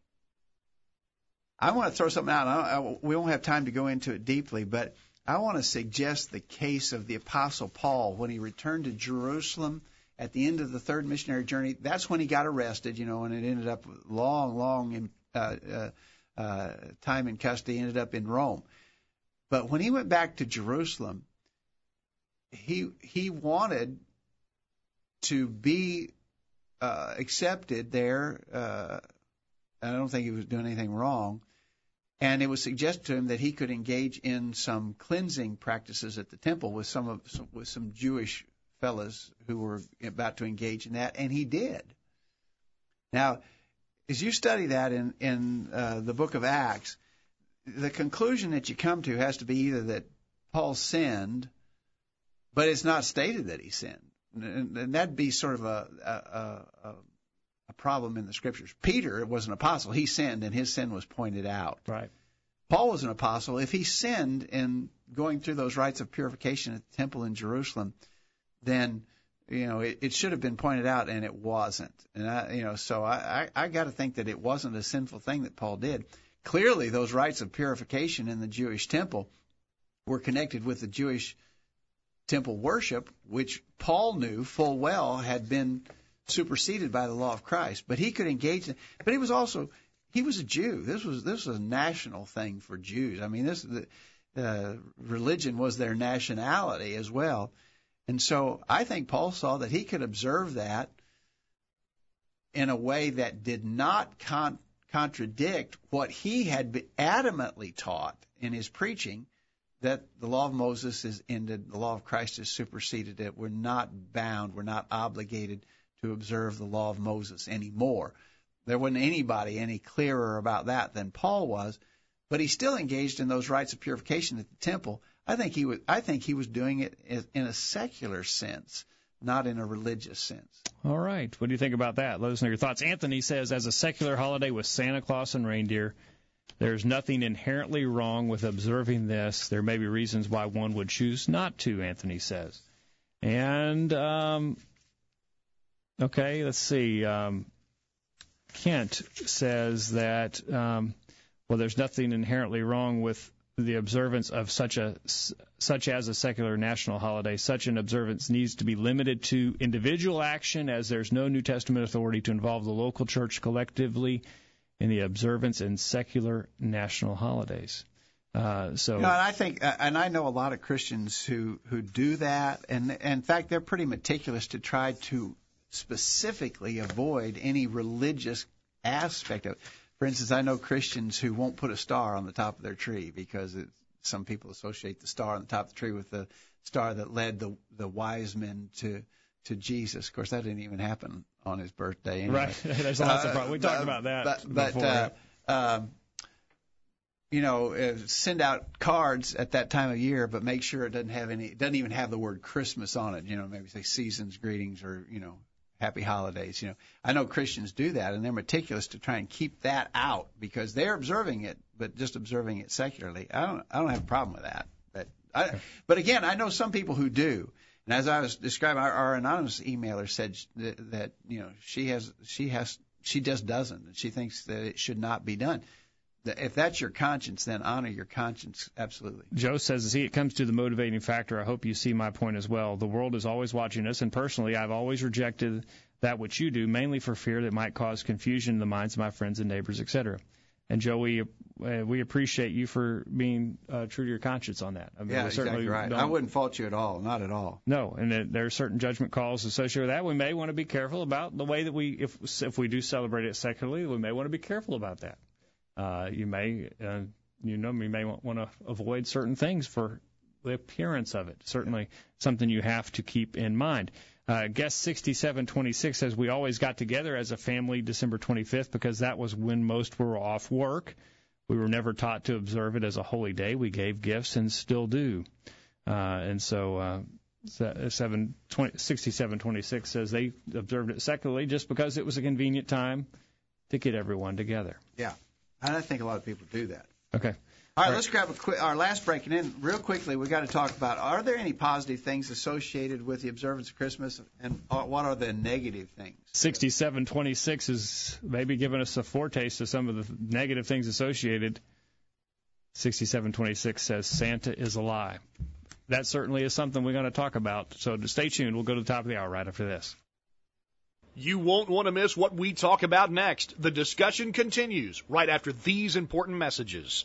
I want to throw something out. I, I, we won't have time to go into it deeply, but I want to suggest the case of the Apostle Paul when he returned to Jerusalem at the end of the third missionary journey. That's when he got arrested, you know, and it ended up long, long uh, uh, uh, time in custody. Ended up in Rome. But when he went back to Jerusalem, he he wanted to be uh, accepted there. Uh, I don't think he was doing anything wrong. And it was suggested to him that he could engage in some cleansing practices at the temple with some of some, with some Jewish fellows who were about to engage in that, and he did. Now, as you study that in in uh, the book of Acts, the conclusion that you come to has to be either that Paul sinned, but it's not stated that he sinned, and, and that'd be sort of a, a, a, a problem in the scriptures. Peter was an apostle; he sinned, and his sin was pointed out. Right. Paul was an apostle. If he sinned in going through those rites of purification at the temple in Jerusalem, then you know it, it should have been pointed out, and it wasn't. And I, you know, so I, I, I got to think that it wasn't a sinful thing that Paul did. Clearly, those rites of purification in the Jewish temple were connected with the Jewish temple worship, which Paul knew full well had been superseded by the law of Christ. But he could engage in. But he was also he was a Jew. This was this was a national thing for Jews. I mean, this the uh, religion was their nationality as well. And so I think Paul saw that he could observe that in a way that did not con- contradict what he had adamantly taught in his preaching that the law of Moses is ended, the law of Christ has superseded it. We're not bound, we're not obligated to observe the law of Moses anymore. There wasn't anybody any clearer about that than Paul was, but he still engaged in those rites of purification at the temple. I think he was I think he was doing it in a secular sense, not in a religious sense. All right. What do you think about that? Let us know your thoughts. Anthony says as a secular holiday with Santa Claus and reindeer, there's nothing inherently wrong with observing this. There may be reasons why one would choose not to, Anthony says. And um, okay, let's see. Um, Kent says that um, well, there's nothing inherently wrong with the observance of such a such as a secular national holiday. Such an observance needs to be limited to individual action, as there's no New Testament authority to involve the local church collectively in the observance in secular national holidays. Uh, so, you know, and I think, uh, and I know a lot of Christians who who do that, and, and in fact, they're pretty meticulous to try to specifically avoid any religious aspect of it. For instance, I know Christians who won't put a star on the top of their tree because it, some people associate the star on the top of the tree with the star that led the the wise men to to Jesus. Of course, that didn't even happen on his birthday. Anyway. Right. There's lots uh, of problems. We talked about that. But, but before. Uh, um, you know, uh, send out cards at that time of year, but make sure it doesn't have any, it doesn't even have the word Christmas on it. You know, maybe say seasons greetings or you know happy holidays. You know, I know Christians do that, and they're meticulous to try and keep that out because they're observing it, but just observing it secularly. I don't, I don't have a problem with that. But, I, but again, I know some people who do. And as I was describing, our, our anonymous emailer said that, that you know she has, she has, she just doesn't, and she thinks that it should not be done if that's your conscience, then honor your conscience absolutely. Joe says, see, it comes to the motivating factor. I hope you see my point as well. The world is always watching us, and personally, I've always rejected that which you do, mainly for fear that might cause confusion in the minds of my friends and neighbors, etc. And Joe, we uh, we appreciate you for being uh, true to your conscience on that. I mean, yeah, exactly right. I wouldn't fault you at all, not at all. No, and there are certain judgment calls associated with that. We may want to be careful about the way that we, if if we do celebrate it secularly, we may want to be careful about that. Uh, you may, uh, you know, you may want to avoid certain things for the appearance of it. Certainly, something you have to keep in mind. Uh, guest 6726 says we always got together as a family December 25th because that was when most were off work. We were never taught to observe it as a holy day. We gave gifts and still do. Uh, and so uh, 7, 20, 6726 says they observed it secularly just because it was a convenient time to get everyone together. Yeah. And I think a lot of people do that. Okay. All right, let's grab a quick, our last break, and then real quickly we've got to talk about: Are there any positive things associated with the observance of Christmas, and what are the negative things? Sixty-seven twenty-six is maybe giving us a foretaste of some of the negative things associated. Sixty-seven twenty-six says Santa is a lie. That certainly is something we're going to talk about. So stay tuned. We'll go to the top of the hour right after this. You won't want to miss what we talk about next. The discussion continues right after these important messages.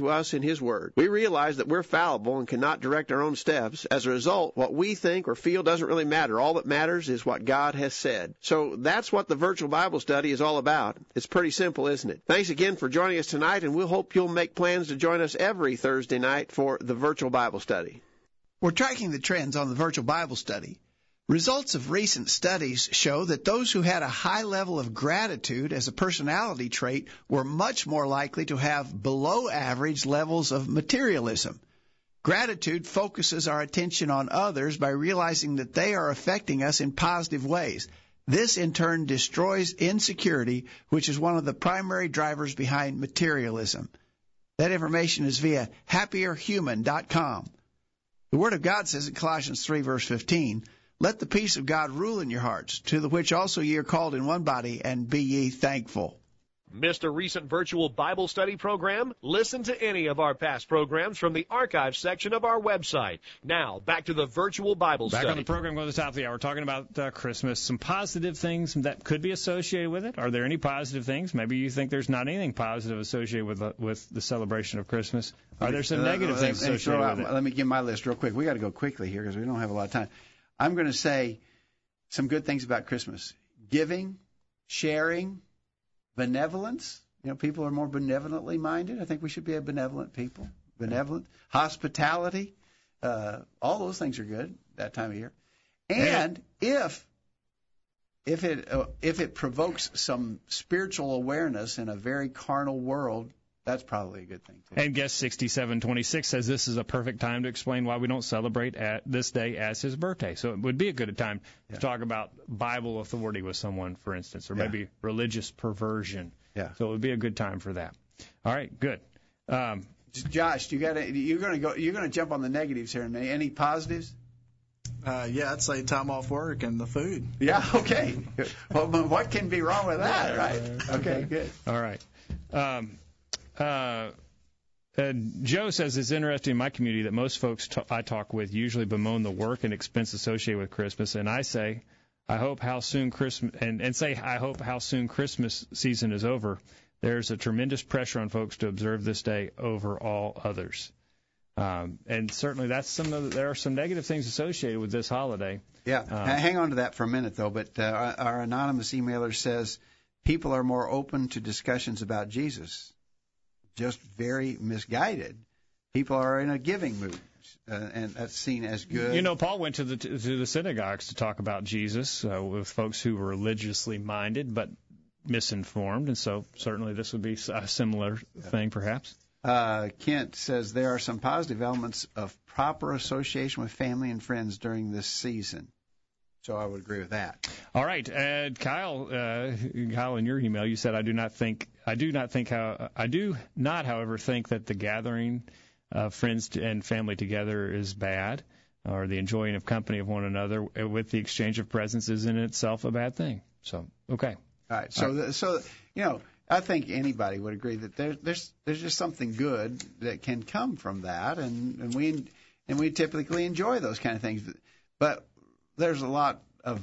to us in His Word. We realize that we're fallible and cannot direct our own steps. As a result, what we think or feel doesn't really matter. All that matters is what God has said. So that's what the virtual Bible study is all about. It's pretty simple, isn't it? Thanks again for joining us tonight, and we'll hope you'll make plans to join us every Thursday night for the virtual Bible study. We're tracking the trends on the virtual Bible study. Results of recent studies show that those who had a high level of gratitude as a personality trait were much more likely to have below average levels of materialism. Gratitude focuses our attention on others by realizing that they are affecting us in positive ways. This in turn destroys insecurity, which is one of the primary drivers behind materialism. That information is via happierhuman.com. The Word of God says in Colossians 3 verse 15, let the peace of God rule in your hearts, to the which also ye are called in one body, and be ye thankful. Missed a recent virtual Bible study program? Listen to any of our past programs from the archive section of our website. Now, back to the virtual Bible Back study. Back on the program, going to the top of the hour, we're talking about uh, Christmas. Some positive things that could be associated with it. Are there any positive things? Maybe you think there's not anything positive associated with uh, with the celebration of Christmas. Are there some Uh, negative let- things let me throw associated out- with it? Let me give my list real quick. We got to go quickly here because we don't have a lot of time. I'm going to say some good things about Christmas: giving, sharing, benevolence. You know, people are more benevolently minded. I think we should be a benevolent people. Benevolent, hospitality, uh, all those things are good that time of year. And if if it uh, if it provokes some spiritual awareness in a very carnal world, that's probably a good thing too. And guest 6726 says this is a perfect time to explain why we don't celebrate at this day as his birthday. So it would be a good time to talk about Bible authority with someone, for instance, or Yeah. maybe religious perversion. Yeah. So it would be a good time for that. All right, good. Um, Josh, you got to you're going to go you're going to jump on the negatives here in a minute. Any positives? Uh, yeah, I'd say time off work and the food. Yeah, okay. well, what can be wrong with that, right? Okay, good. All right. Um, uh, uh, Joe says it's interesting in my community that most folks t- I talk with usually bemoan the work and expense associated with Christmas, and I say, I hope how soon Christmas and, and say I hope how soon Christmas season is over. There's a tremendous pressure on folks to observe this day over all others, um, and certainly that's some of the, there are some negative things associated with this holiday. Yeah, Ha- hang on to that for a minute though. But uh, our anonymous emailer says people are more open to discussions about Jesus, just very misguided. People are in a giving mood, uh, and that's seen as good. You know, Paul went to the to the synagogues to talk about Jesus uh, with folks who were religiously minded but misinformed, and so certainly this would be a similar thing, perhaps. Uh, Kent says there are some positive elements of proper association with family and friends during this season. So I would agree with that. All right, uh, Kyle. Uh, Kyle, in your email, you said I do not think I do not think how I do not, however, think that the gathering of friends and family together is bad, or the enjoying of company of one another with the exchange of presents is in itself a bad thing. So, okay. All right. So, The, so you know, I think anybody would agree that there, there's there's just something good that can come from that, and and we and we typically enjoy those kind of things. But there's a lot of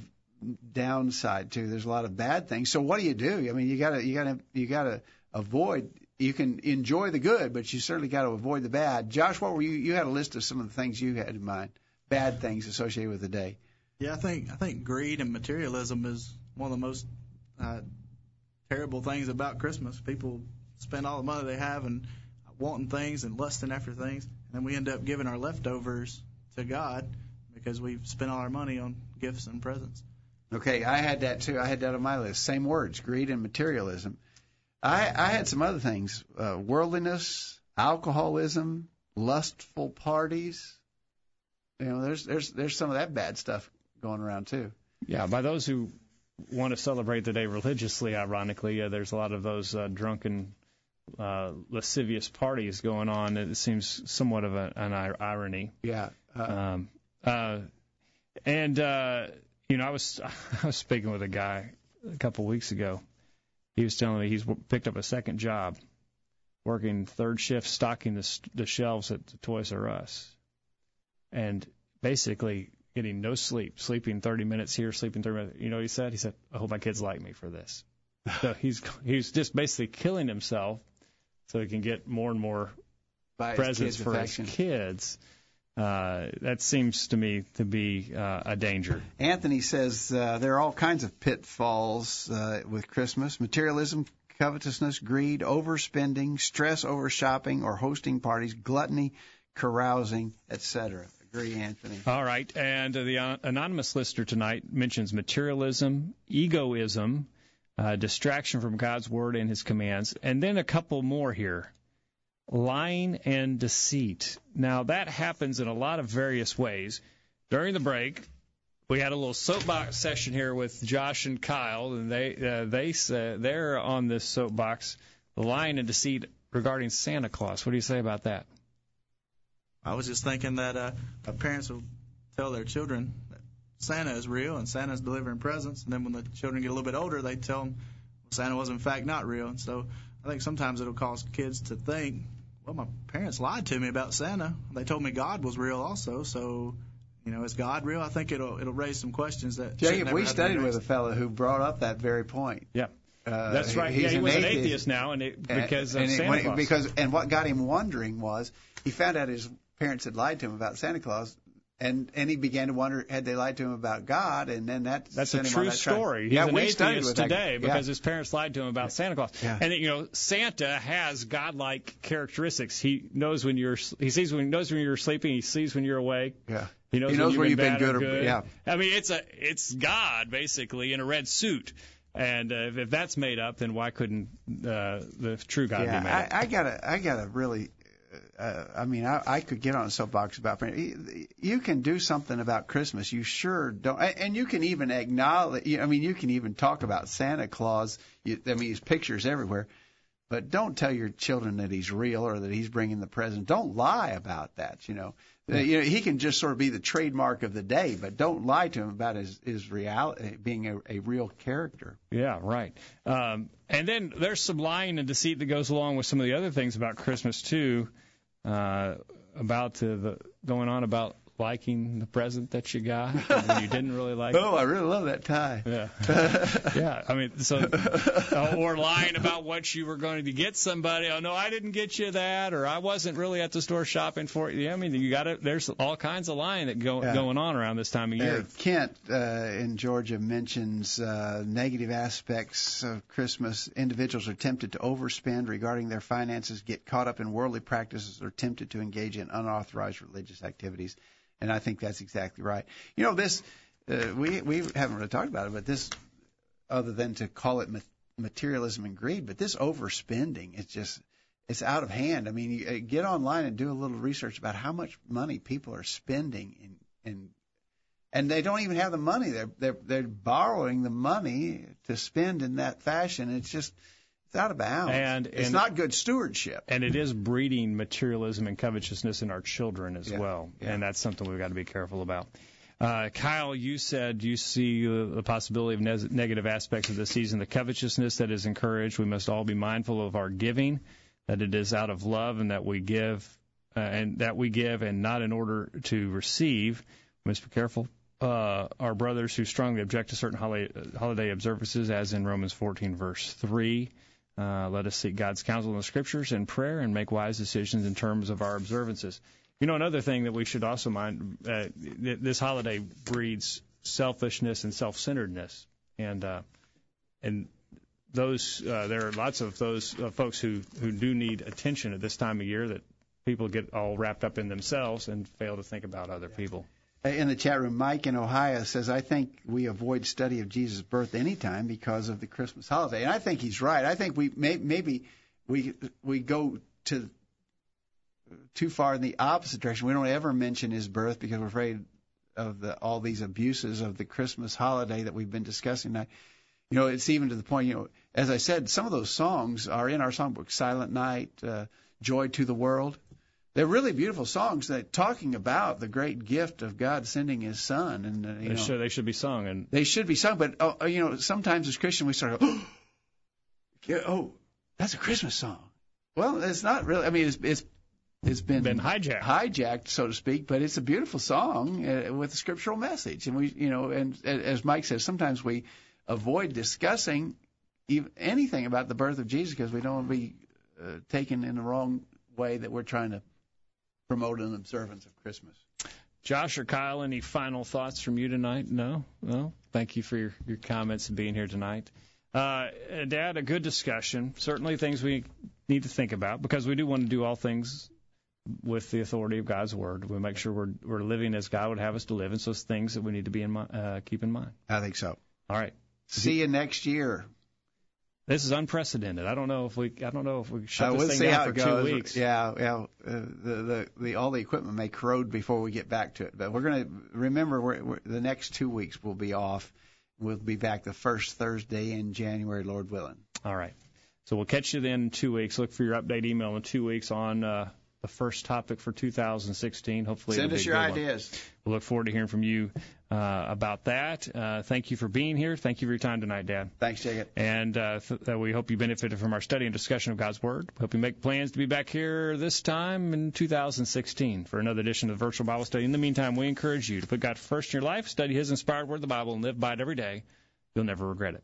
downside too. There's a lot of bad things. So what do you do? I mean, you gotta you gotta you gotta avoid. You can enjoy the good, but you certainly got to avoid the bad. Josh, what were you? You had a list of some of the things you had in mind, bad things associated with the day. Yeah, I think I think greed and materialism is one of the most uh, terrible things about Christmas. People spend all the money they have and wanting things and lusting after things, and then we end up giving our leftovers to God because we've spent all our money on gifts and presents. Okay, I had that too. I had that on my list. Same words, greed and materialism. I, I had some other things: uh, worldliness, alcoholism, lustful parties. You know, there's there's there's some of that bad stuff going around too. Yeah, by those who want to celebrate the day religiously, ironically, uh, there's a lot of those uh, drunken, uh, lascivious parties going on. It seems somewhat of a, an ir- irony. Yeah. Uh, Um, uh, and uh, you know, I was I was speaking with a guy a couple of weeks ago. He was telling me he's picked up a second job, working third shift, stocking the, the shelves at the Toys R Us, and basically getting no sleep, sleeping 30 minutes here, sleeping 30 minutes. You know what he said? He said, "I hope my kids like me for this." So he's he's just basically killing himself so he can get more and more By presents kids' for affection. his kids. Uh, that seems to me to be uh, a danger. Anthony says uh, there are all kinds of pitfalls uh, with Christmas materialism, covetousness, greed, overspending, stress over shopping or hosting parties, gluttony, carousing, etc. Agree, Anthony? All right, and uh, the uh, anonymous listener tonight mentions materialism, egoism, uh, distraction from God's word and His commands, and then a couple more here. Lying and deceit. Now that happens in a lot of various ways. During the break, we had a little soapbox session here with Josh and Kyle, and they uh, they uh, they're on this soapbox, lying and deceit regarding Santa Claus. What do you say about that? I was just thinking that uh, parents will tell their children that Santa is real and Santa's delivering presents, and then when the children get a little bit older, they tell them Santa was in fact not real. And so I think sometimes it'll cause kids to think, well, my parents lied to me about Santa. They told me God was real also, so you know, is God real? I think it'll it'll raise some questions that. should Jacob, we have to be studied with a fellow who brought up that very point. Yeah. Uh, That's right. He's yeah, he an was atheist. an atheist now, and it, because and, of and it- Santa when it- Claus. Because and what got him wondering was he found out his parents had lied to him about Santa Claus, and and he began to wonder had they lied to him about God, and then that That's a true that story. He's yeah, an atheist today Yeah. because his parents lied to him about Santa Claus. Yeah. And you know, Santa has godlike characteristics. He knows when you're he sees when he knows when you're sleeping. He sees when you're awake. Yeah. He knows, He knows when where you've you've been, been bad good or- good. yeah. I mean, it's a it's God basically in a red suit. And uh, if, if that's made up, then why couldn't uh, the true God be made yeah, up? I, I gotta, I gotta really. Uh, I mean, I, I could get on a soapbox about. You can do something about Christmas. You sure don't, and you can even acknowledge. I mean, you can even talk about Santa Claus. You, I mean, his pictures everywhere. But don't tell your children that he's real or that he's bringing the present. Don't lie about that. You know, Uh, you know he can just sort of be the trademark of the day, but don't lie to him about his his reality being a, a real character. Yeah, right. Um, and then there's some lying and deceit that goes along with some of the other things about Christmas too, uh, about uh, the going on about liking the present that you got and you didn't really like. it. Oh, I really love that tie. Yeah, yeah. I mean, so uh, or lying about what you were going to get somebody. Oh no, I didn't get you that, or I wasn't really at the store shopping for you. Yeah, I mean, you got to. There's all kinds of lying that go Yeah. going on around this time of year. Uh, Kent uh, in Georgia mentions uh, negative aspects of Christmas. Individuals are tempted to overspend regarding their finances, get caught up in worldly practices, or tempted to engage in unauthorized religious activities. And I think that's exactly right. You know, this uh, we we haven't really talked about it, but this, other than to call it materialism and greed, but this overspending is just it's out of hand. I mean, you, uh, get online and do a little research about how much money people are spending in in and they don't even have the money. They're they're they're borrowing the money to spend in that fashion. It's just it's out of bounds. And- it's and- not good stewardship. and it is breeding materialism and covetousness in our children as Yeah, well, yeah. and that's something we've got to be careful about. Uh, Kyle, you said you see uh, the possibility of ne- negative aspects of this season, the covetousness that is encouraged. We must all be mindful of our giving, that it is out of love, and that we give, uh, and that we give, and not in order to receive. We must be careful. Uh, our brothers who strongly object to certain holiday, holiday observances, as in Romans 14, verse 3. Uh, let us seek God's counsel in the scriptures and prayer and make wise decisions in terms of our observances. You know, another thing that we should also mind uh, th- this holiday breeds selfishness and self centeredness. And, uh, and those, uh, there are lots of those uh, folks who, who do need attention at this time of year that people get all wrapped up in themselves and fail to think about other people. In the chat room, Mike in Ohio says, I think we avoid study of Jesus' birth anytime because of the Christmas holiday. And I think he's right. I think we may, maybe we we go to too far in the opposite direction. We don't ever mention his birth because we're afraid of the all these abuses of the Christmas holiday that we've been discussing. I, you know, it's even to the point, you know, as I said, some of those songs are in our songbook, Silent Night, uh, Joy to the World. They're really beautiful songs that talking about the great gift of God sending His Son, and uh, They know, should, they should be sung. And they should be sung. But oh, you know, sometimes as Christians we start, oh, yeah, oh, that's a Christmas song. Well, it's not really. I mean, it's it's it's been Been hijacked. hijacked, so to speak. But it's a beautiful song uh, with a scriptural message, and we, you know, and as Mike says, sometimes we avoid discussing even anything about the birth of Jesus because we don't want to be uh, taken in the wrong way that we're trying to promote an observance of Christmas. Josh or Kyle, any final thoughts from you tonight? No? No? Thank you for your, your comments and being here tonight. Uh, Dad, a good discussion. Certainly things we need to think about because we do want to do all things with the authority of God's word. We make sure we're we're living as God would have us to live, and so it's things that we need to be in mind, uh, keep in mind. I think so. All right. See you next year. This is unprecedented. I don't know if we I don't know if we shut Uh, this we'll thing down for goes. two weeks. Yeah, yeah. Uh, the, the the all the equipment may corrode before we get back to it, but we're going to remember we're, we're, the next two weeks we'll be off. We'll be back the first Thursday in January, Lord willing. All right. So we'll catch you then in two weeks. Look for your update email in two weeks on uh, the first topic for 2016. Hopefully, Send us your good one. ideas. We look forward to hearing from you uh, about that. Uh, thank you for being here. Thank you for your time tonight, Dad. Thanks, Jacob. And uh, th- that we hope you benefited from our study and discussion of God's Word. We hope you make plans to be back here this time in 2016 for another edition of the Virtual Bible Study. In the meantime, we encourage you to put God first in your life, study His inspired Word, the Bible, and live by it every day. You'll never regret it.